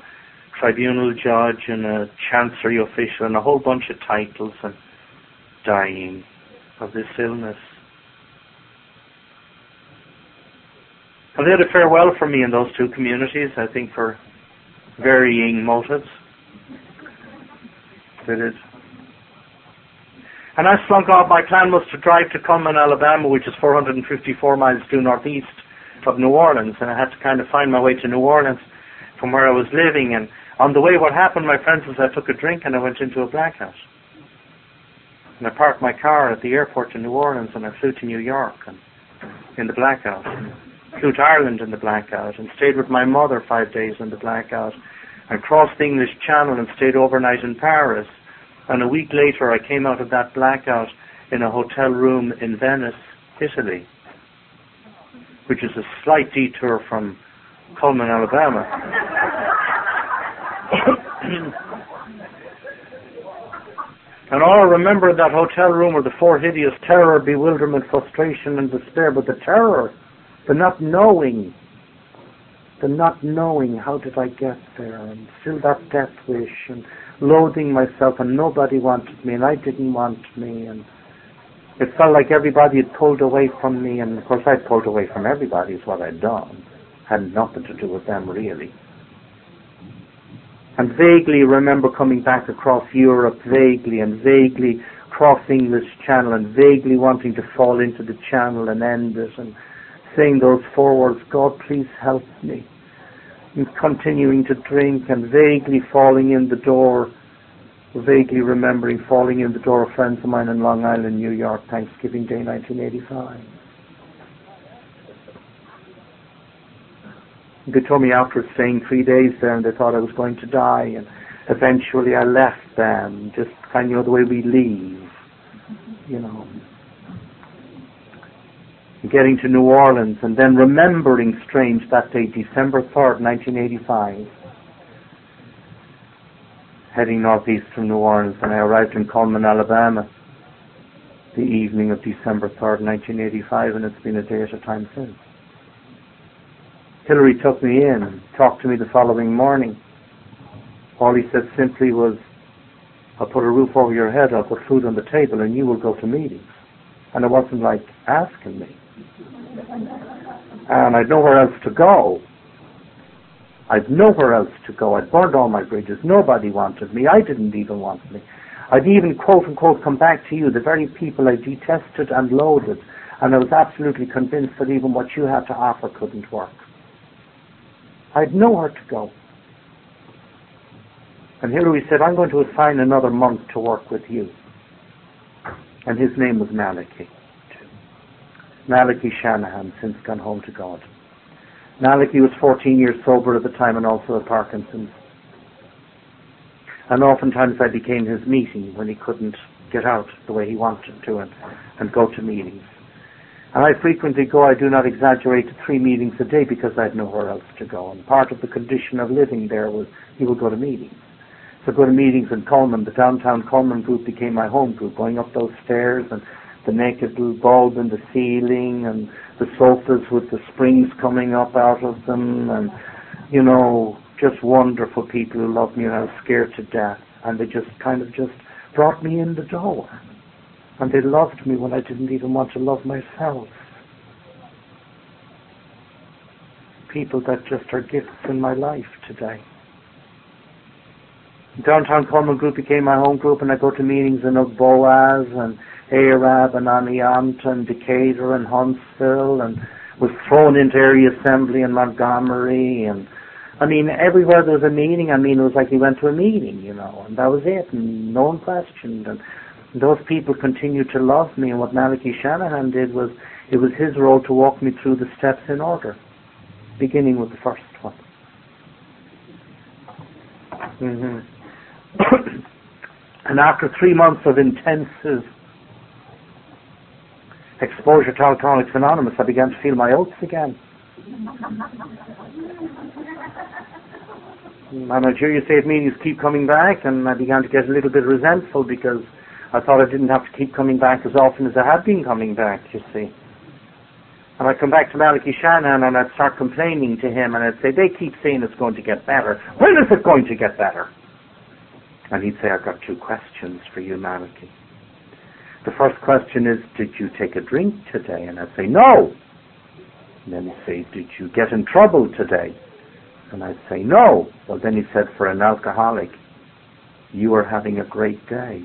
tribunal judge and a chancery official and a whole bunch of titles and dying of this illness. And they had a farewell for me in those two communities, I think for varying motives. They did. And I slunk off. My plan was to drive to Cullman, Alabama, which is 454 miles due northeast of New Orleans, and I had to kind of find my way to New Orleans from where I was living. And on the way, what happened, my friends, was I took a drink and I went into a blackout. And I parked my car at the airport in New Orleans and I flew to New York and in the blackout. Flew to Ireland in the blackout and stayed with my mother five days in the blackout and crossed the English Channel and stayed overnight in Paris. And a week later, I came out of that blackout in a hotel room in Venice, Italy, which is a slight detour from Cullman, Alabama. and all I remember that hotel room were the four hideous terror, bewilderment, frustration, and despair. But the terror, the not knowing, the not knowing how did I get there, and still that death wish, and loathing myself, and nobody wanted me, and I didn't want me, and it felt like everybody had pulled away from me, and of course I'd pulled away from everybody is what I'd done. Had nothing to do with them really and vaguely remember coming back across Europe, vaguely and vaguely crossing this channel and vaguely wanting to fall into the channel and end it and saying those four words, God please help me. And continuing to drink and vaguely falling in the door, vaguely remembering falling in the door of friends of mine in Long Island, New York, Thanksgiving Day 1985. They told me after staying three days there and they thought I was going to die and eventually I left them, just kind of the way we leave, you know. Getting to New Orleans and then remembering strange that day, December 3rd, 1985, heading northeast from New Orleans and I arrived in Cullman, Alabama the evening of December 3rd, 1985 and it's been a day at a time since. Hilary took me in and talked to me the following morning. All he said simply was, I'll put a roof over your head, I'll put food on the table, and you will go to meetings. And it wasn't like asking me. And I'd nowhere else to go. I'd nowhere else to go. I'd burned all my bridges. Nobody wanted me. I didn't even want me. I'd even, quote unquote, come back to you, the very people I detested and loathed. And I was absolutely convinced that even what you had to offer couldn't work. I had nowhere to go. And Hilary said, I'm going to assign another monk to work with you. And his name was Malachy. Malachy Shanahan, since gone home to God. Malachy was 14 years sober at the time and also at Parkinson's. And oftentimes I became his meeting when he couldn't get out the way he wanted to and, and go to meetings. And I frequently go, I do not exaggerate, to three meetings a day because I had nowhere else to go. And part of the condition of living there was he would go to meetings. So I go to meetings in Cullman. The downtown Cullman group became my home group, going up those stairs and the naked little bulb in the ceiling and the sofas with the springs coming up out of them and, you know, just wonderful people who loved me and I was scared to death. And they just kind of just brought me in the door. And they loved me when I didn't even want to love myself. People that just are gifts in my life today. Downtown Cullman Group became my home group and I go to meetings in Boaz and Arab and Amiant and Decatur and Huntsville and was thrown into area assembly in Montgomery and I mean everywhere there was a meeting, I mean it was like he went to a meeting, you know, and that was it and no one questioned and those people continued to love me and what Malachy Shanahan did was it was his role to walk me through the steps in order, beginning with the first one. Mm-hmm. and after three months of intensive exposure to Alcoholics Anonymous, I began to feel my oats again. And I hear you say it meetings keep coming back, and I began to get a little bit resentful because I thought I didn't have to keep coming back as often as I had been coming back, you see. And I'd come back to Malachy Shanahan and I'd start complaining to him and I'd say, they keep saying it's going to get better. When is it going to get better? And he'd say, I've got two questions for you, Malachy. The first question is, did you take a drink today? And I'd say, no. And then he'd say, did you get in trouble today? And I'd say, no. Well, then he said, for an alcoholic, you are having a great day.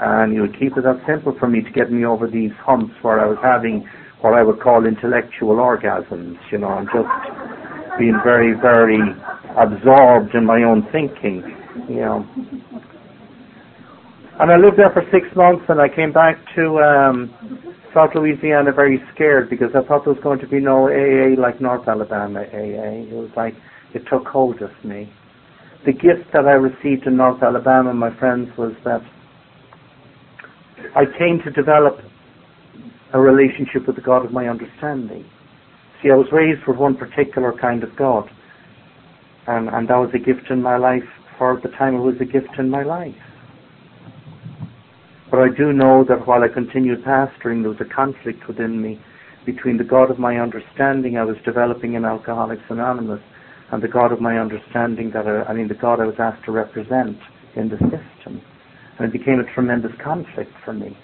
And he would keep it that simple for me to get me over these humps where I was having what I would call intellectual orgasms, you know, and just being very, very absorbed in my own thinking, you know. And I lived there for six months and I came back to um, South Louisiana very scared because I thought there was going to be no AA like North Alabama AA. It was like it took hold of me. The gift that I received in North Alabama, my friends, was that I came to develop a relationship with the God of my understanding. See, I was raised with one particular kind of God and, and that was a gift in my life for the time it was a gift in my life. But I do know that while I continued pastoring, there was a conflict within me between the God of my understanding I was developing in Alcoholics Anonymous and the God of my understanding that I, I mean the God I was asked to represent in the system. And it became a tremendous conflict for me.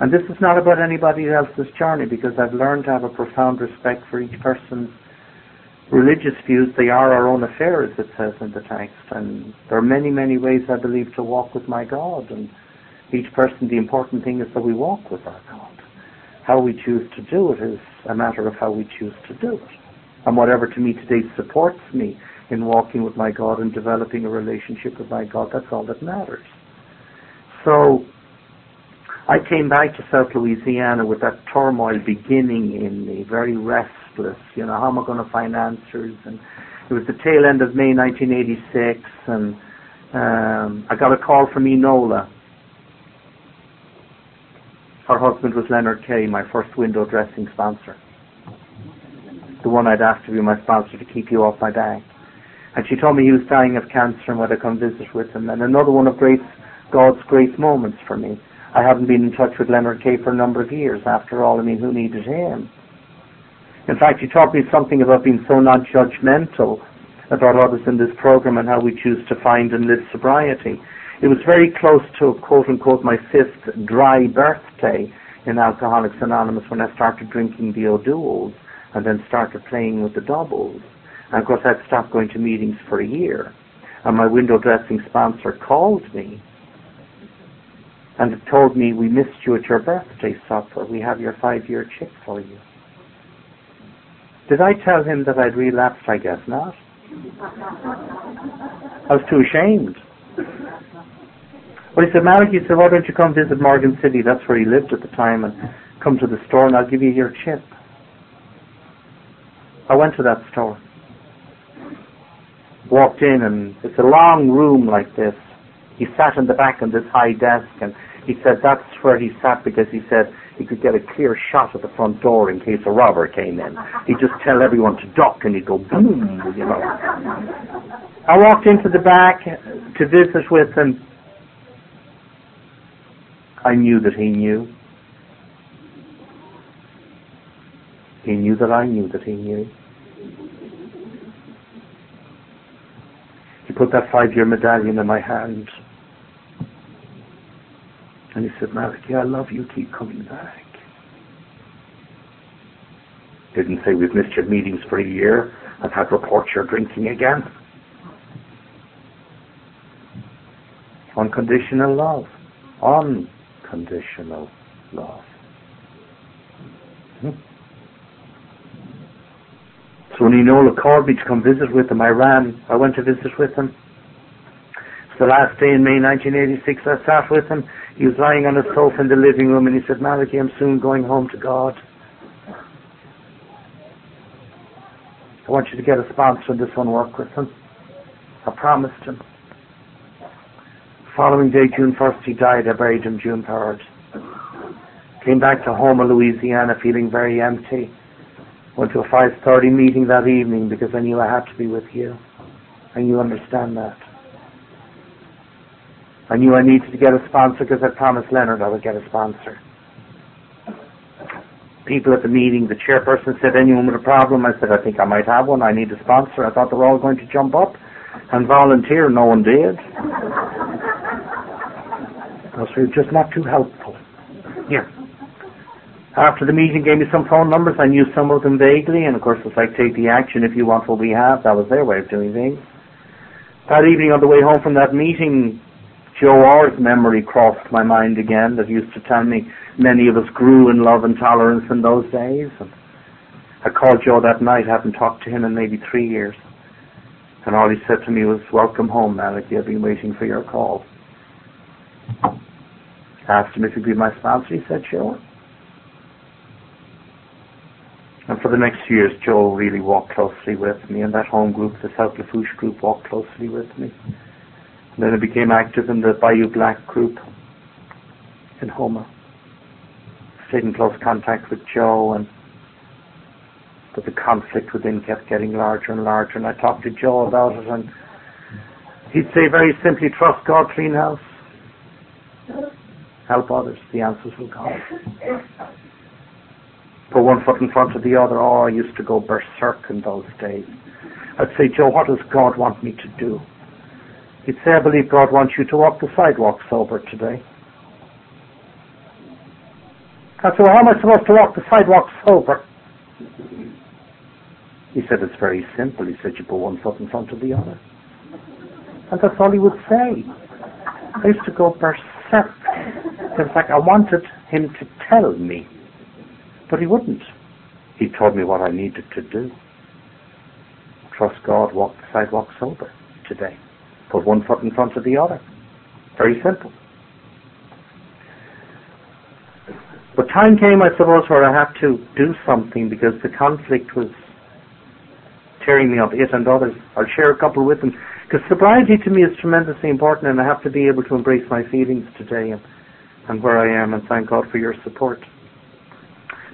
And this is not about anybody else's journey because I've learned to have a profound respect for each person's religious views, they are our own affairs, it says in the text. And there are many, many ways, I believe, to walk with my God. And each person, the important thing is that we walk with our God. How we choose to do it is a matter of how we choose to do it. And whatever to me today supports me in walking with my God and developing a relationship with my God, that's all that matters. So, I came back to South Louisiana with that turmoil beginning in me, very restless. You know, how am I going to find answers? And it was the tail end of May 1986, and um, I got a call from Enola. Her husband was Leonard Kay, my first window dressing sponsor. The one I'd asked to be my sponsor to keep you off my back. And she told me he was dying of cancer and would I come visit with him. And another one of great, God's great moments for me. I haven't been in touch with Leonard Kay for a number of years. After all, I mean, who needed him? In fact, you taught me something about being so non-judgmental about others in this program and how we choose to find and live sobriety. It was very close to, quote unquote, my fifth dry birthday in Alcoholics Anonymous when I started drinking the O'Doul's and then started playing with the doubles. And of course, I'd stopped going to meetings for a year. And my window dressing sponsor called me and told me, we missed you at your birthday supper. We have your five-year chip for you. Did I tell him that I'd relapsed? I guess not. I was too ashamed. But he said, Malik, he said, why don't you come visit Morgan City? That's where he lived at the time, and come to the store and I'll give you your chip. I went to that store. Walked in and it's a long room like this. He sat in the back on this high desk and He said that's where he sat because he said he could get a clear shot at the front door in case a robber came in. He'd just tell everyone to duck and he'd go boom, you know. I walked into the back to visit with him. I knew that he knew. He knew that I knew that he knew. Put that five-year medallion in my hand. And he said, Malachy, I love you. Keep coming back. Didn't say we've missed your meetings for a year. I've had reports you're drinking again. Unconditional love. Unconditional love. Hmm? So when Enola called me to come visit with him, I ran. I went to visit with him. It's the last day in May 1986. I sat with him. He was lying on a sofa in the living room and he said, Malachy, I'm soon going home to God. I want you to get a sponsor in this one work with him. I promised him. Following day, June 1st, he died. I buried him June 3rd. Came back to Houma, Louisiana, feeling very empty. Went to a 5.30 meeting that evening because I knew I had to be with you. And you understand that. I knew I needed to get a sponsor because I promised Leonard I would get a sponsor. People at the meeting, the chairperson said, anyone with a problem? I said, I think I might have one. I need a sponsor. I thought they were all going to jump up and volunteer. No one did. Because we were just not too helpful. Here. After the meeting gave me some phone numbers. I knew some of them vaguely, and of course it's like take the action if you want what we have. That was their way of doing things. That evening on the way home from that meeting, Joe Orr's memory crossed my mind again that used to tell me many of us grew in love and tolerance in those days. And I called Joe that night, hadn't talked to him in maybe three years. And all he said to me was, welcome home, Malachy, I've been waiting for your call. Asked him if he'd be my sponsor, he said, sure. And for the next few years, Joe really walked closely with me, and that home group, the South Lafourche group, walked closely with me. And then I became active in the Bayou Black group in Houma. Stayed in close contact with Joe, and but the conflict within kept getting larger and larger. And I talked to Joe about it, and he'd say very simply, "Trust God, clean house. Help others. The answers will come." Put one foot in front of the other. Oh, I used to go berserk in those days. I'd say, Joe, what does God want me to do? He'd say, I believe God wants you to walk the sidewalk sober today. I said, well, how am I supposed to walk the sidewalk sober? He said, it's very simple. He said, you put one foot in front of the other. And that's all he would say. I used to go berserk. It was like I wanted him to tell me. But he wouldn't. He told me what I needed to do. Trust God, walk the sidewalk sober today. Put one foot in front of the other. Very simple. But time came, I suppose, where I had to do something because the conflict was tearing me up, it and others. I'll share a couple with them. Because sobriety to me is tremendously important and I have to be able to embrace my feelings today and, and where I am and thank God for your support.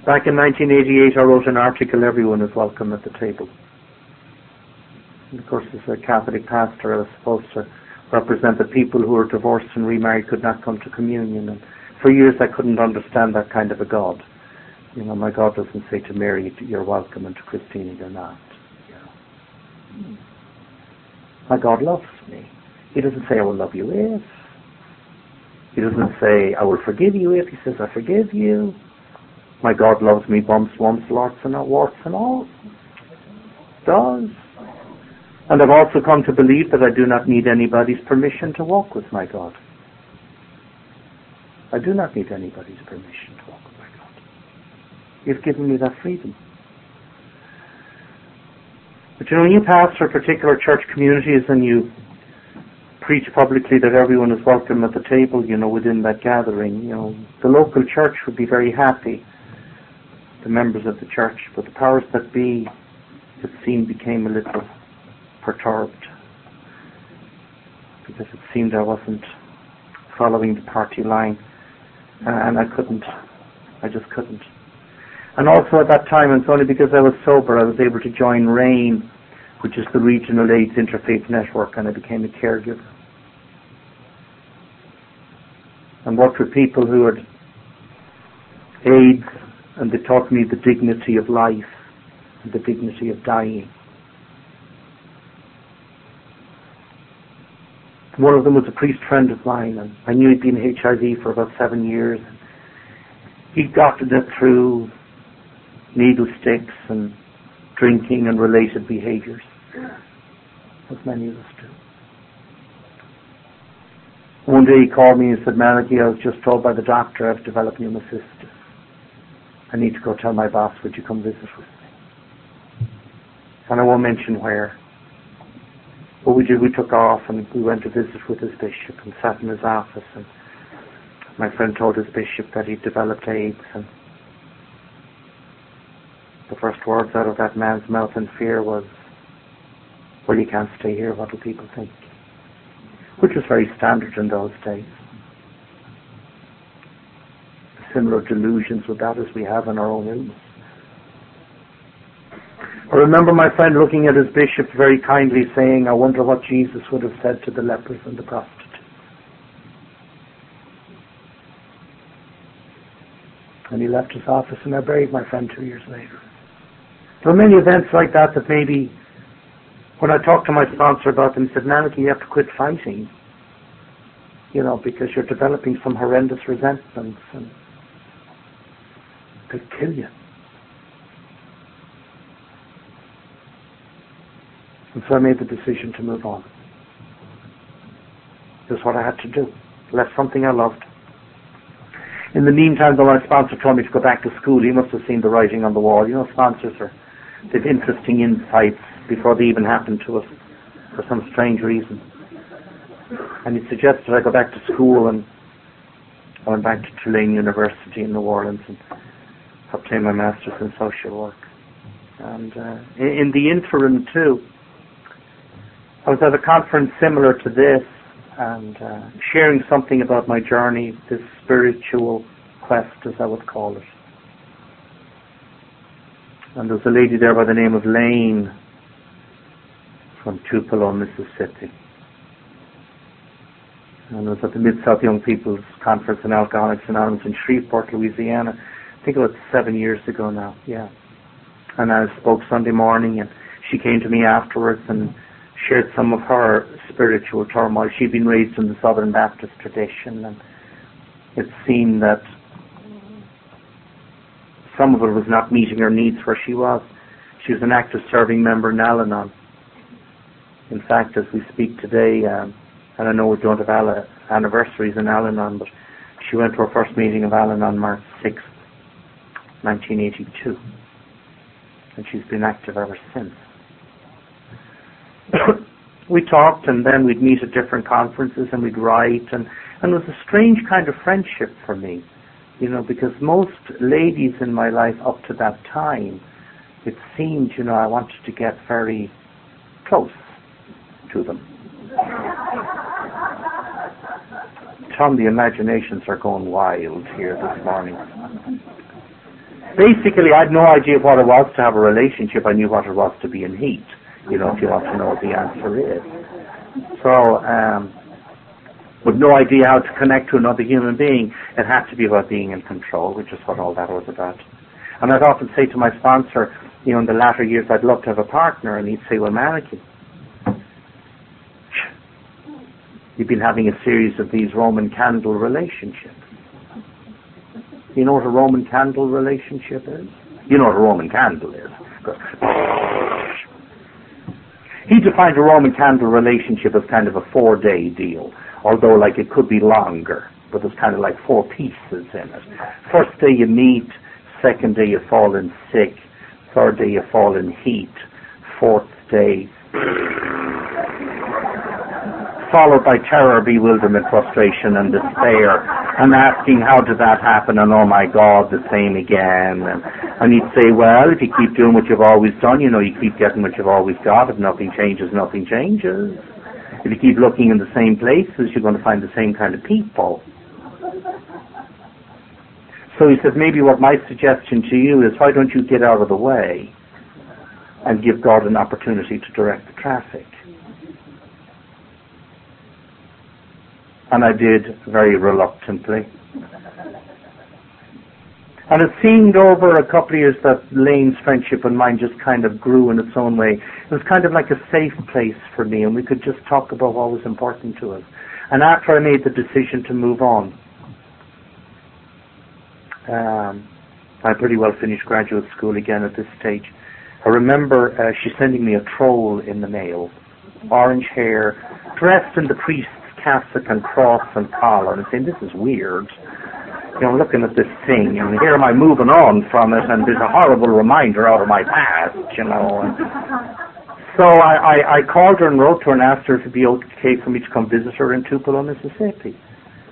Back in 1988 I wrote an article, Everyone is Welcome at the Table. And of course as a Catholic pastor I was supposed to represent the people who were divorced and remarried could not come to communion and for years I couldn't understand that kind of a God. You know, my God doesn't say to Mary, you're welcome, and to Christina, you're not. My God loves me. He doesn't say, I will love you if. He doesn't say, I will forgive you if. He says, I forgive you. My God loves me bumps, lumps, warts, and warts and all. Does. And I've also come to believe that I do not need anybody's permission to walk with my God. I do not need anybody's permission to walk with my God. You've given me that freedom. But you know, when you pastor particular church communities and you preach publicly that everyone is welcome at the table, you know, within that gathering, you know, the local church would be very happy, the members of the church, but the powers that be, it seemed, became a little perturbed because it seemed I wasn't following the party line. and I couldn't. I just couldn't. And also at that time, it's only because I was sober, I was able to join RAIN, which is the Regional AIDS Interfaith Network, and I became a caregiver. And worked with people who had AIDS, and they taught me the dignity of life and the dignity of dying. One of them was a priest friend of mine, and I knew he'd been HIV for about seven years. He'd gotten it through needle sticks and drinking and related behaviours, as many of us do. One day he called me and said, Malachy, I was just told by the doctor I've developed pneumocystis. I need to go tell my boss, would you come visit with me? And I won't mention where. What we did, we took off and we went to visit with his bishop and sat in his office and my friend told his bishop that he'd developed AIDS and the first words out of that man's mouth in fear was, well, you can't stay here, what do people think? Which was very standard in those days. Similar delusions with that as we have in our own illness. I remember my friend looking at his bishop very kindly saying, I wonder what Jesus would have said to the lepers and the prostitutes. And he left his office and I buried my friend two years later. There were many events like that that maybe when I talked to my sponsor about them, he said, Malachy, you have to quit fighting. You know, because you're developing some horrendous resentments and they kill you. And so I made the decision to move on. This is what I had to do. Left something I loved. In the meantime, though, my sponsor told me to go back to school. He must have seen the writing on the wall. You know, sponsors are, they've interesting insights before they even happen to us for some strange reason. And he suggested I go back to school and I went back to Tulane University in New Orleans and obtained my master's in social work. And uh, in, the interim, too, I was at a conference similar to this and uh, sharing something about my journey, this spiritual quest, as I would call it. And there was a lady there by the name of Lane from Tupelo, Mississippi. And I was at the Mid-South Young People's Conference in Alcoholics Anonymous in Shreveport, Louisiana. Think it was seven years ago now, yeah. And I spoke Sunday morning and she came to me afterwards and shared some of her spiritual turmoil. She'd been raised in the Southern Baptist tradition, and it seemed that some of it was not meeting her needs where she was. She was an active serving member in Al Anon. In fact, as we speak today, um, and I know we don't have anniversaries in Al Anon, but she went to her first meeting of Al Anon March 6th, 1982. And she's been active ever since. we talked and then we'd meet at different conferences and we'd write and, and it was a strange kind of friendship for me, you know, because most ladies in my life up to that time, it seemed, you know, I wanted to get very close to them. Tom, the imaginations are going wild here this morning. Basically, I had no idea what it was to have a relationship. I knew what it was to be in heat you know, if you want to know what the answer is. So, um, with no idea how to connect to another human being, it had to be about being in control, which is what all that was about. And I'd often say to my sponsor, you know, in the latter years, I'd love to have a partner, and he'd say, well, Malachy, you've been having a series of these Roman candle relationships. You know what a Roman candle relationship is? You know what a Roman candle is. He defined a Roman candle relationship as kind of a four-day deal, although like it could be longer, but there's kind of like four pieces in it. First day you meet, second day you fall in sick, third day you fall in heat, fourth day followed by terror, bewilderment, frustration, and despair, and asking how did that happen, and oh my God, the same again. And, and he'd say, well, if you keep doing what you've always done, you know, you keep getting what you've always got. If nothing changes, nothing changes. If you keep looking in the same places, you're going to find the same kind of people. So he said, maybe what my suggestion to you is why don't you get out of the way and give God an opportunity to direct the traffic? And I did very reluctantly. And it seemed over a couple of years that Lane's friendship and mine just kind of grew in its own way. It was kind of like a safe place for me, and we could just talk about what was important to us. And after I made the decision to move on, um, I pretty well finished graduate school again at this stage. I remember uh, she sending me a troll in the mail, orange hair, dressed in the priest's cassock and cross and and saying, "This is weird." you know, looking at this thing, and here am I moving on from it, and there's a horrible reminder out of my past, you know. And so I, I, I called her and wrote to her and asked her if it'd be okay for me to come visit her in Tupelo, Mississippi.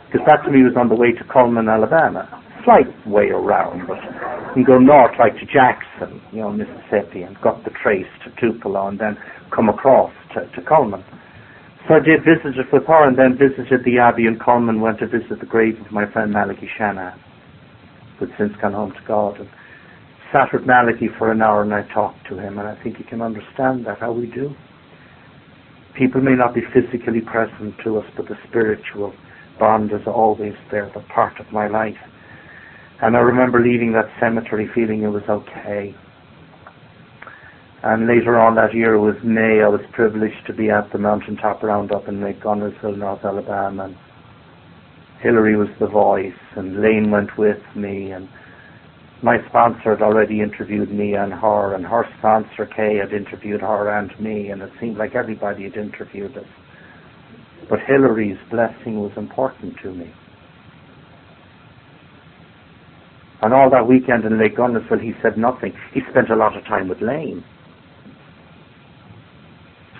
Because that to me was on the way to Cullman, Alabama. Slight way around, but you go north like to Jackson, you know, Mississippi, and got the trace to Tupelo, and then come across to, to Cullman. So I did visit it with her and then visited the Abbey in Cullman, went to visit the grave of my friend Malachy Shanahan, who'd since gone home to God. And sat with Malachy for an hour and I talked to him and I think you can understand that, how we do. People may not be physically present to us, but the spiritual bond is always there, the part of my life. And I remember leaving that cemetery feeling it was okay. And later on that year was May. I was privileged to be at the mountaintop roundup in Lake Guntersville, North Alabama. And Hilary was the voice, and Lane went with me. And my sponsor had already interviewed me and her, and her sponsor Kay had interviewed her and me, and it seemed like everybody had interviewed us. But Hilary's blessing was important to me. And all that weekend in Lake Guntersville, he said nothing. He spent a lot of time with Lane.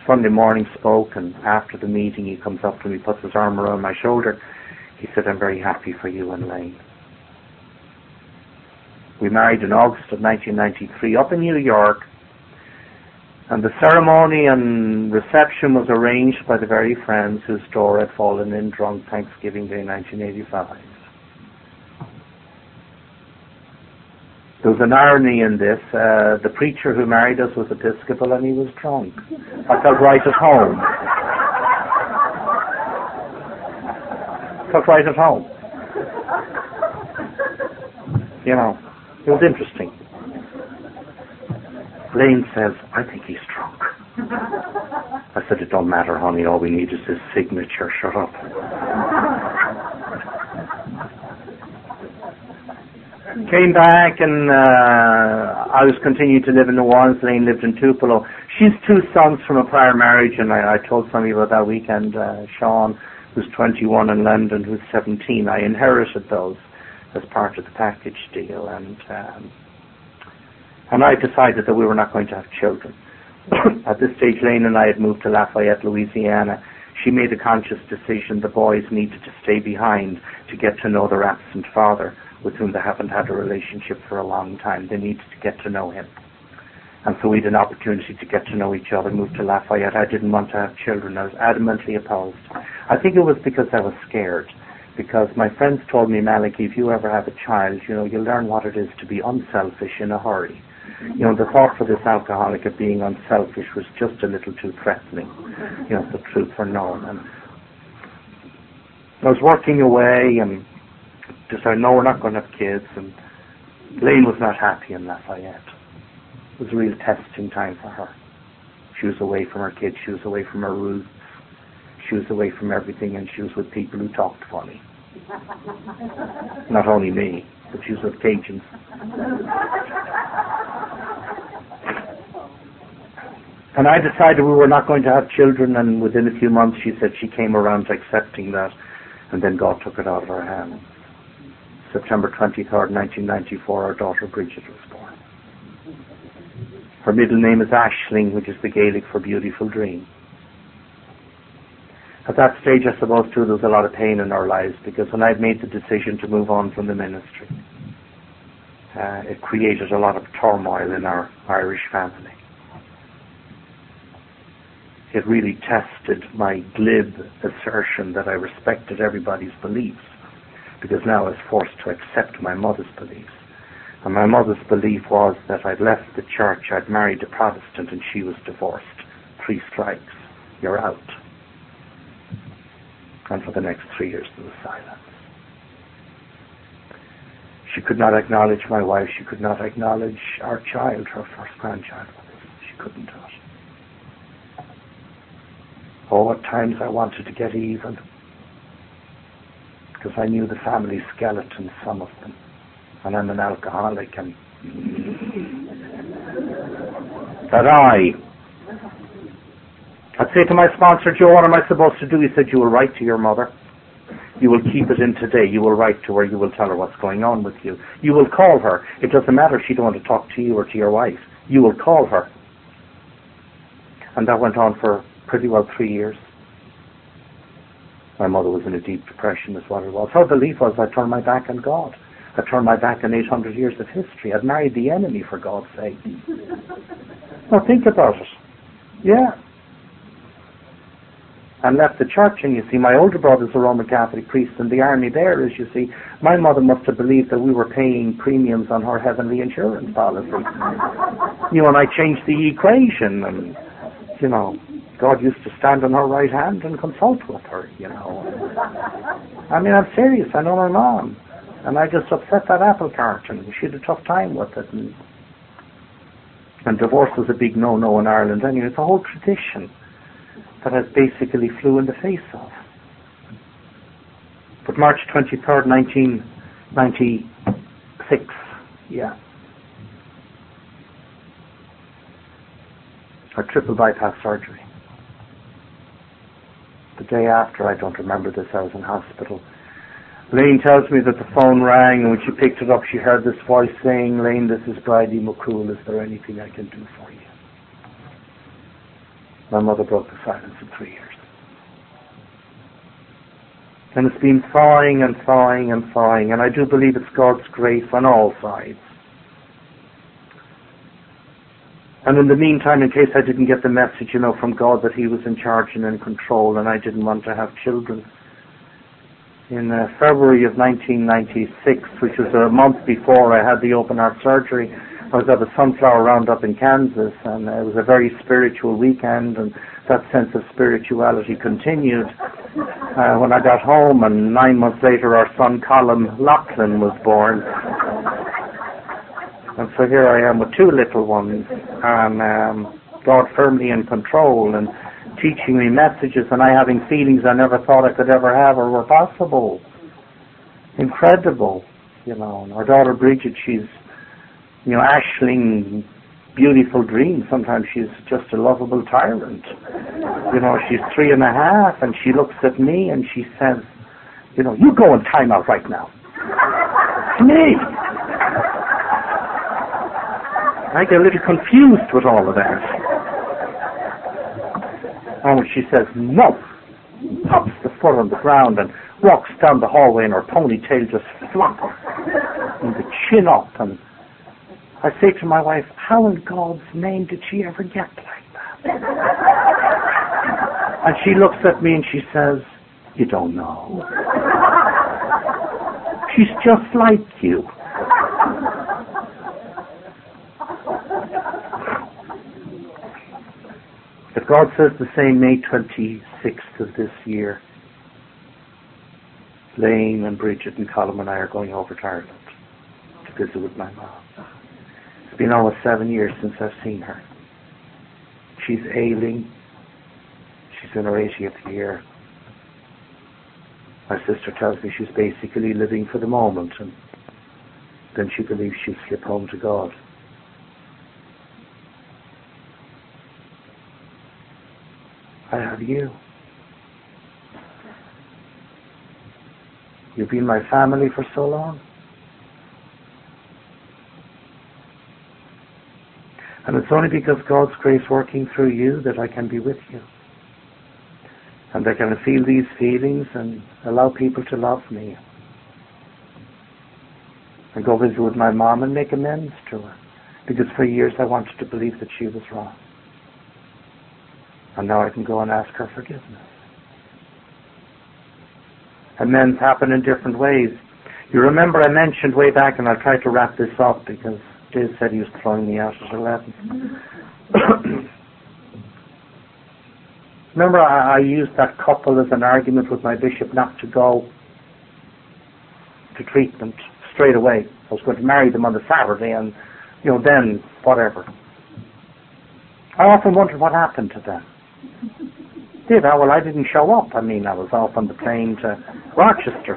Sunday morning spoke, and after the meeting, he comes up to me, puts his arm around my shoulder. He said, I'm very happy for you and Lane. We married in August of 1993 up in New York, and the ceremony and reception was arranged by the very friends whose door had fallen in drunk Thanksgiving Day 1985. There was an irony in this. Uh, the preacher who married us was Episcopal and he was drunk. I felt right at home. Felt right at home. You know, it was interesting. Lane says, I think he's drunk. I said, it don't matter, honey. All we need is his signature. Shut up. Came back and uh, I was continuing to live in New Orleans. Lane lived in Tupelo. She's two sons from a prior marriage, and I, I told somebody about that weekend. Uh, Sean, who's 21, and Landon, who's 17. I inherited those as part of the package deal, and um, and I decided that we were not going to have children. At this stage, Lane and I had moved to Lafayette, Louisiana. She made a conscious decision the boys needed to stay behind to get to know their absent father with whom they haven't had a relationship for a long time. They needed to get to know him. And so we had an opportunity to get to know each other, moved to Lafayette. I didn't want to have children. I was adamantly opposed. I think it was because I was scared. Because my friends told me, Malachy, if you ever have a child, you know, you'll learn what it is to be unselfish in a hurry. You know, the thought for this alcoholic of being unselfish was just a little too threatening. You know, the truth for known. And I was working away and decided, no, we're not going to have kids. And Lane was not happy in Lafayette. It was a real testing time for her. She was away from her kids. She was away from her roots. She was away from everything, and she was with people who talked funny. Not only me, but she was with Cajuns. And I decided we were not going to have children, and within a few months she said she came around to accepting that, and then God took it out of her hands. September 23, 1994, our daughter Bridget was born. Her middle name is Ashling, which is the Gaelic for beautiful dream. At that stage, I suppose, too, there was a lot of pain in our lives because when I'd made the decision to move on from the ministry, uh, it created a lot of turmoil in our Irish family. It really tested my glib assertion that I respected everybody's beliefs because now I was forced to accept my mother's beliefs. And my mother's belief was that I'd left the church, I'd married a Protestant, and she was divorced. Three strikes, you're out. And for the next three years there was silence. She could not acknowledge my wife. She could not acknowledge our child, her first grandchild. She couldn't do it. Oh, at times I wanted to get even because I knew the family skeletons, some of them, and I'm an alcoholic, and that I. I'd say to my sponsor, Joe, what am I supposed to do? He said, you will write to your mother. You will keep it in today. You will write to her. You will tell her what's going on with you. You will call her. It doesn't matter if she don't want to talk to you or to your wife. You will call her. And that went on for pretty well three years. My mother was in a deep depression, is what it was. Her belief was I turned my back on God. I turned my back on 800 years of history. I'd married the enemy, for God's sake. now think about it. Yeah and left the church. And you see, my older brother's a Roman Catholic priest in the army there, as you see. My mother must have believed that we were paying premiums on her heavenly insurance policy. you know, and I changed the equation, and, you know, God used to stand on her right hand and consult with her, you know. I mean, I'm serious. I know my mom. And I just upset that apple cart, and she had a tough time with it. And, and divorce was a big no-no in Ireland anyway. It's a whole tradition that has basically flew in the face of. But March 23rd, 1996, yeah. A triple bypass surgery. The day after, I don't remember this, I was in hospital. Lane tells me that the phone rang, and when she picked it up, she heard this voice saying, Lane, this is Bridie McCool. Is there anything I can do for you? My mother broke the silence in three years. And it's been thawing and thawing and thawing, and I do believe it's God's grace on all sides. And in the meantime, in case I didn't get the message, you know, from God that He was in charge and in control, and I didn't want to have children, in uh, February of 1996, which was a month before I had the open heart surgery, I was at a sunflower roundup in Kansas, and it was a very spiritual weekend, and that sense of spirituality continued. Uh, when I got home, and nine months later, our son Colin Lachlan was born. So here I am with two little ones, and um, God firmly in control, and teaching me messages, and I having feelings I never thought I could ever have or were possible. Incredible, you know. And our daughter Bridget, she's you know, Ashling, beautiful dream. Sometimes she's just a lovable tyrant. You know, she's three and a half and she looks at me and she says, you know, you go and time out right now. me. I get a little confused with all of that. And she says, no, pops the foot on the ground and walks down the hallway and her ponytail just flops and the chin up and I say to my wife, how in God's name did she ever get like that? and she looks at me and she says, you don't know. She's just like you. God says the same May 26th of this year, Lane and Bridget and Colin and I are going over to Ireland to visit with my mom. It's been almost seven years since I've seen her. She's ailing. She's in her 80th year. My sister tells me she's basically living for the moment and then she believes she'll slip home to God. I have you. You've been my family for so long. And it's only because God's grace working through you that I can be with you. And I can feel these feelings and allow people to love me. And go visit with my mom and make amends to her. Because for years I wanted to believe that she was wrong. And now I can go and ask her forgiveness. Amends happen in different ways. You remember I mentioned way back, and I'll try to wrap this up because Dave said he was throwing me out at 11. remember I, I used that couple as an argument with my bishop not to go to treatment straight away. I was going to marry them on the Saturday and, you know, then whatever. I often wondered what happened to them. Did I? Well, I didn't show up. I mean, I was off on the plane to Rochester.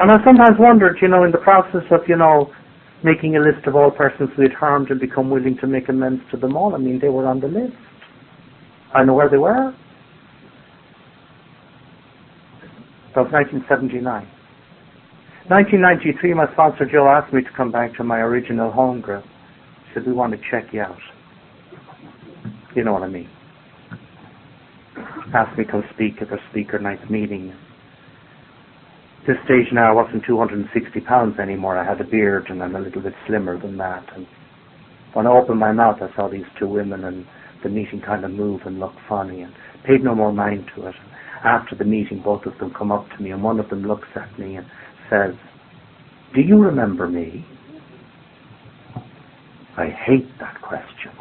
And I sometimes wondered, you know, in the process of, you know, making a list of all persons we had harmed and become willing to make amends to them all, I mean, they were on the list. I know where they were. That was 1979. 1993, my sponsor Joe asked me to come back to my original home group. He said, we want to check you out. You know what I mean. Asked me to come speak at their speaker night meeting this stage now I wasn't 260 pounds anymore. I had a beard and I'm a little bit slimmer than that. And when I opened my mouth, I saw these two women and the meeting kind of move and look funny and paid no more mind to it. After the meeting, both of them come up to me and one of them looks at me and says, do you remember me? I hate that question.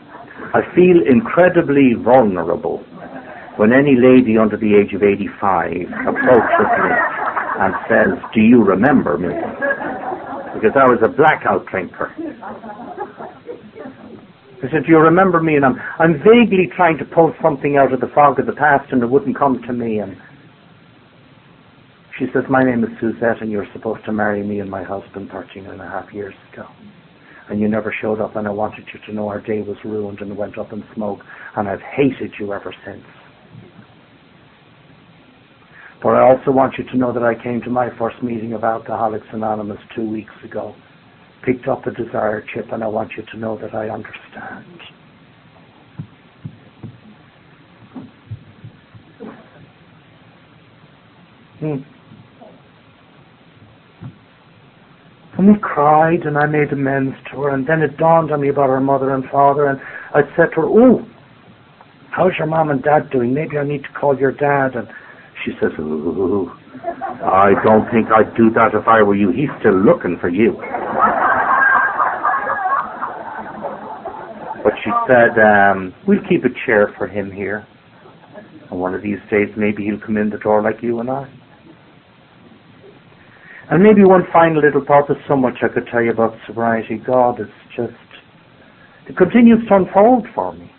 I feel incredibly vulnerable when any lady under the age of 85 approaches me and says, do you remember me? Because I was a blackout drinker. I said, do you remember me? And I'm, I'm vaguely trying to pull something out of the fog of the past and it wouldn't come to me. And she says, my name is Suzette and you're supposed to marry me and my husband 13 and a half years ago. And you never showed up and I wanted you to know our day was ruined and went up in smoke and I've hated you ever since. But I also want you to know that I came to my first meeting of Alcoholics Anonymous two weeks ago, picked up a desire chip, and I want you to know that I understand. Hmm. And we cried, and I made amends to her, and then it dawned on me about her mother and father, and I said to her, "Oh, how's your mom and dad doing? Maybe I need to call your dad." And she says, Ooh, I don't think I'd do that if I were you. He's still looking for you. But she said, um, we'll keep a chair for him here. And one of these days maybe he'll come in the door like you and I. And maybe one final little thought, there's so much I could tell you about sobriety. God, it's just, it continues to unfold for me.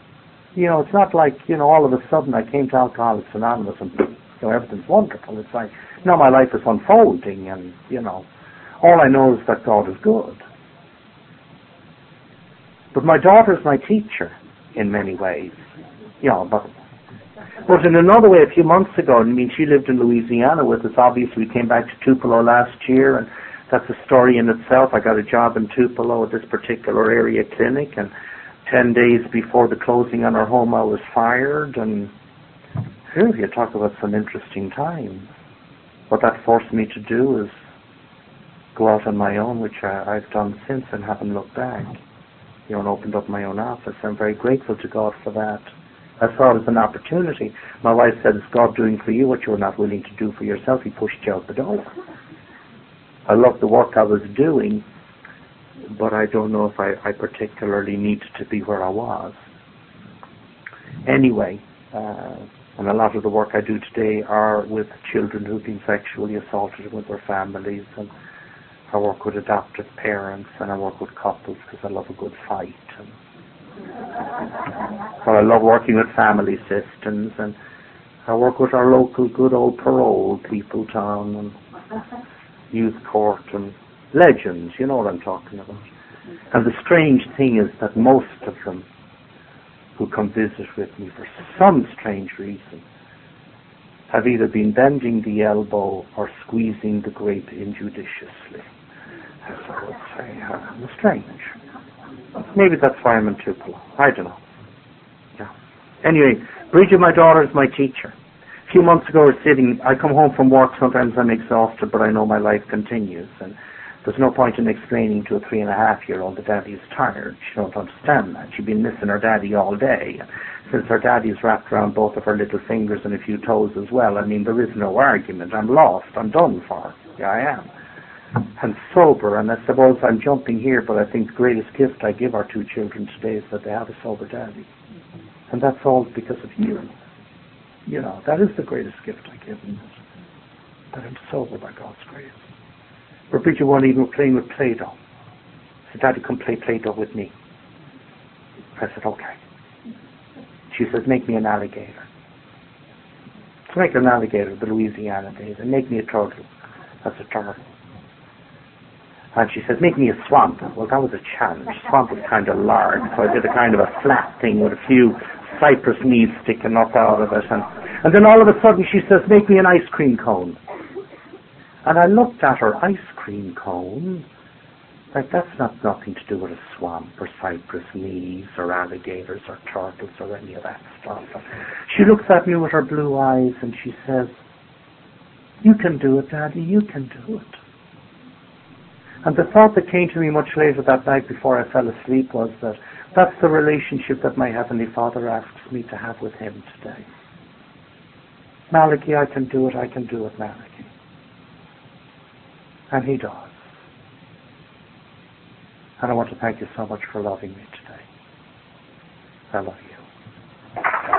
You know, it's not like, you know, all of a sudden I came to Alcoholics Anonymous and you know, everything's wonderful. It's like, now my life is unfolding and, you know, all I know is that God is good. But my daughter is my teacher in many ways. You know, but, but in another way, a few months ago, I mean, she lived in Louisiana with us. Obviously, we came back to Tupelo last year, and that's a story in itself. I got a job in Tupelo at this particular area clinic, and 10 days before the closing on our home, I was fired, and Phew, you talk about some interesting times. What that forced me to do is go out on my own, which I, I've done since and haven't looked back. You know, and opened up my own office. I'm very grateful to God for that. I saw it as an opportunity. My wife said, is God doing for you what you were not willing to do for yourself? He pushed you out the door. I loved the work I was doing, but I don't know if I, I particularly needed to be where I was. Anyway, uh, and a lot of the work I do today are with children who've been sexually assaulted with their families. And I work with adoptive parents and I work with couples because I love a good fight. And so I love working with family systems and I work with our local good old parole people town and youth court and legends, you know what I'm talking about. And the strange thing is that most of them who come visit with me for some strange reason have either been bending the elbow or squeezing the grape injudiciously. As I would say, uh, strange. Maybe that's why I'm in Tupelo. I don't know. Yeah. Anyway, Bridget, my daughter, is my teacher. A few months ago, we're sitting. I come home from work. Sometimes I'm exhausted, but I know my life continues. And There's no point in explaining to a three and a half year old that daddy's tired. She don't understand that. She's been missing her daddy all day. Since her daddy's wrapped around both of her little fingers and a few toes as well, I mean, there is no argument. I'm lost. I'm done for. Yeah, I am. And sober, and I suppose I'm jumping here, but I think the greatest gift I give our two children today is that they have a sober daddy. And that's all because of you. You know, that is the greatest gift I give them. That I'm sober by God's grace. But Bridget won't even playing with Play-Doh. Said, Daddy, come play Play-Doh with me. I said, okay. She says, make me an alligator. To make an alligator, the Louisiana days, and make me a turtle. That's a turtle. And she says, make me a swamp. Well, that was a challenge. Swamp was kind of large, so I did a kind of a flat thing with a few cypress leaves sticking up out of it. And, and then all of a sudden she says, make me an ice cream cone. And I looked at her ice cream cone. Like, that's not nothing to do with a swamp or cypress leaves or alligators or turtles or any of that stuff. She looks at me with her blue eyes and she says, you can do it, Daddy, you can do it. And the thought that came to me much later that night before I fell asleep was that that's the relationship that my Heavenly Father asks me to have with Him today. Malachy, I can do it, I can do it, Malachy. And He does. And I want to thank you so much for loving me today. I love you.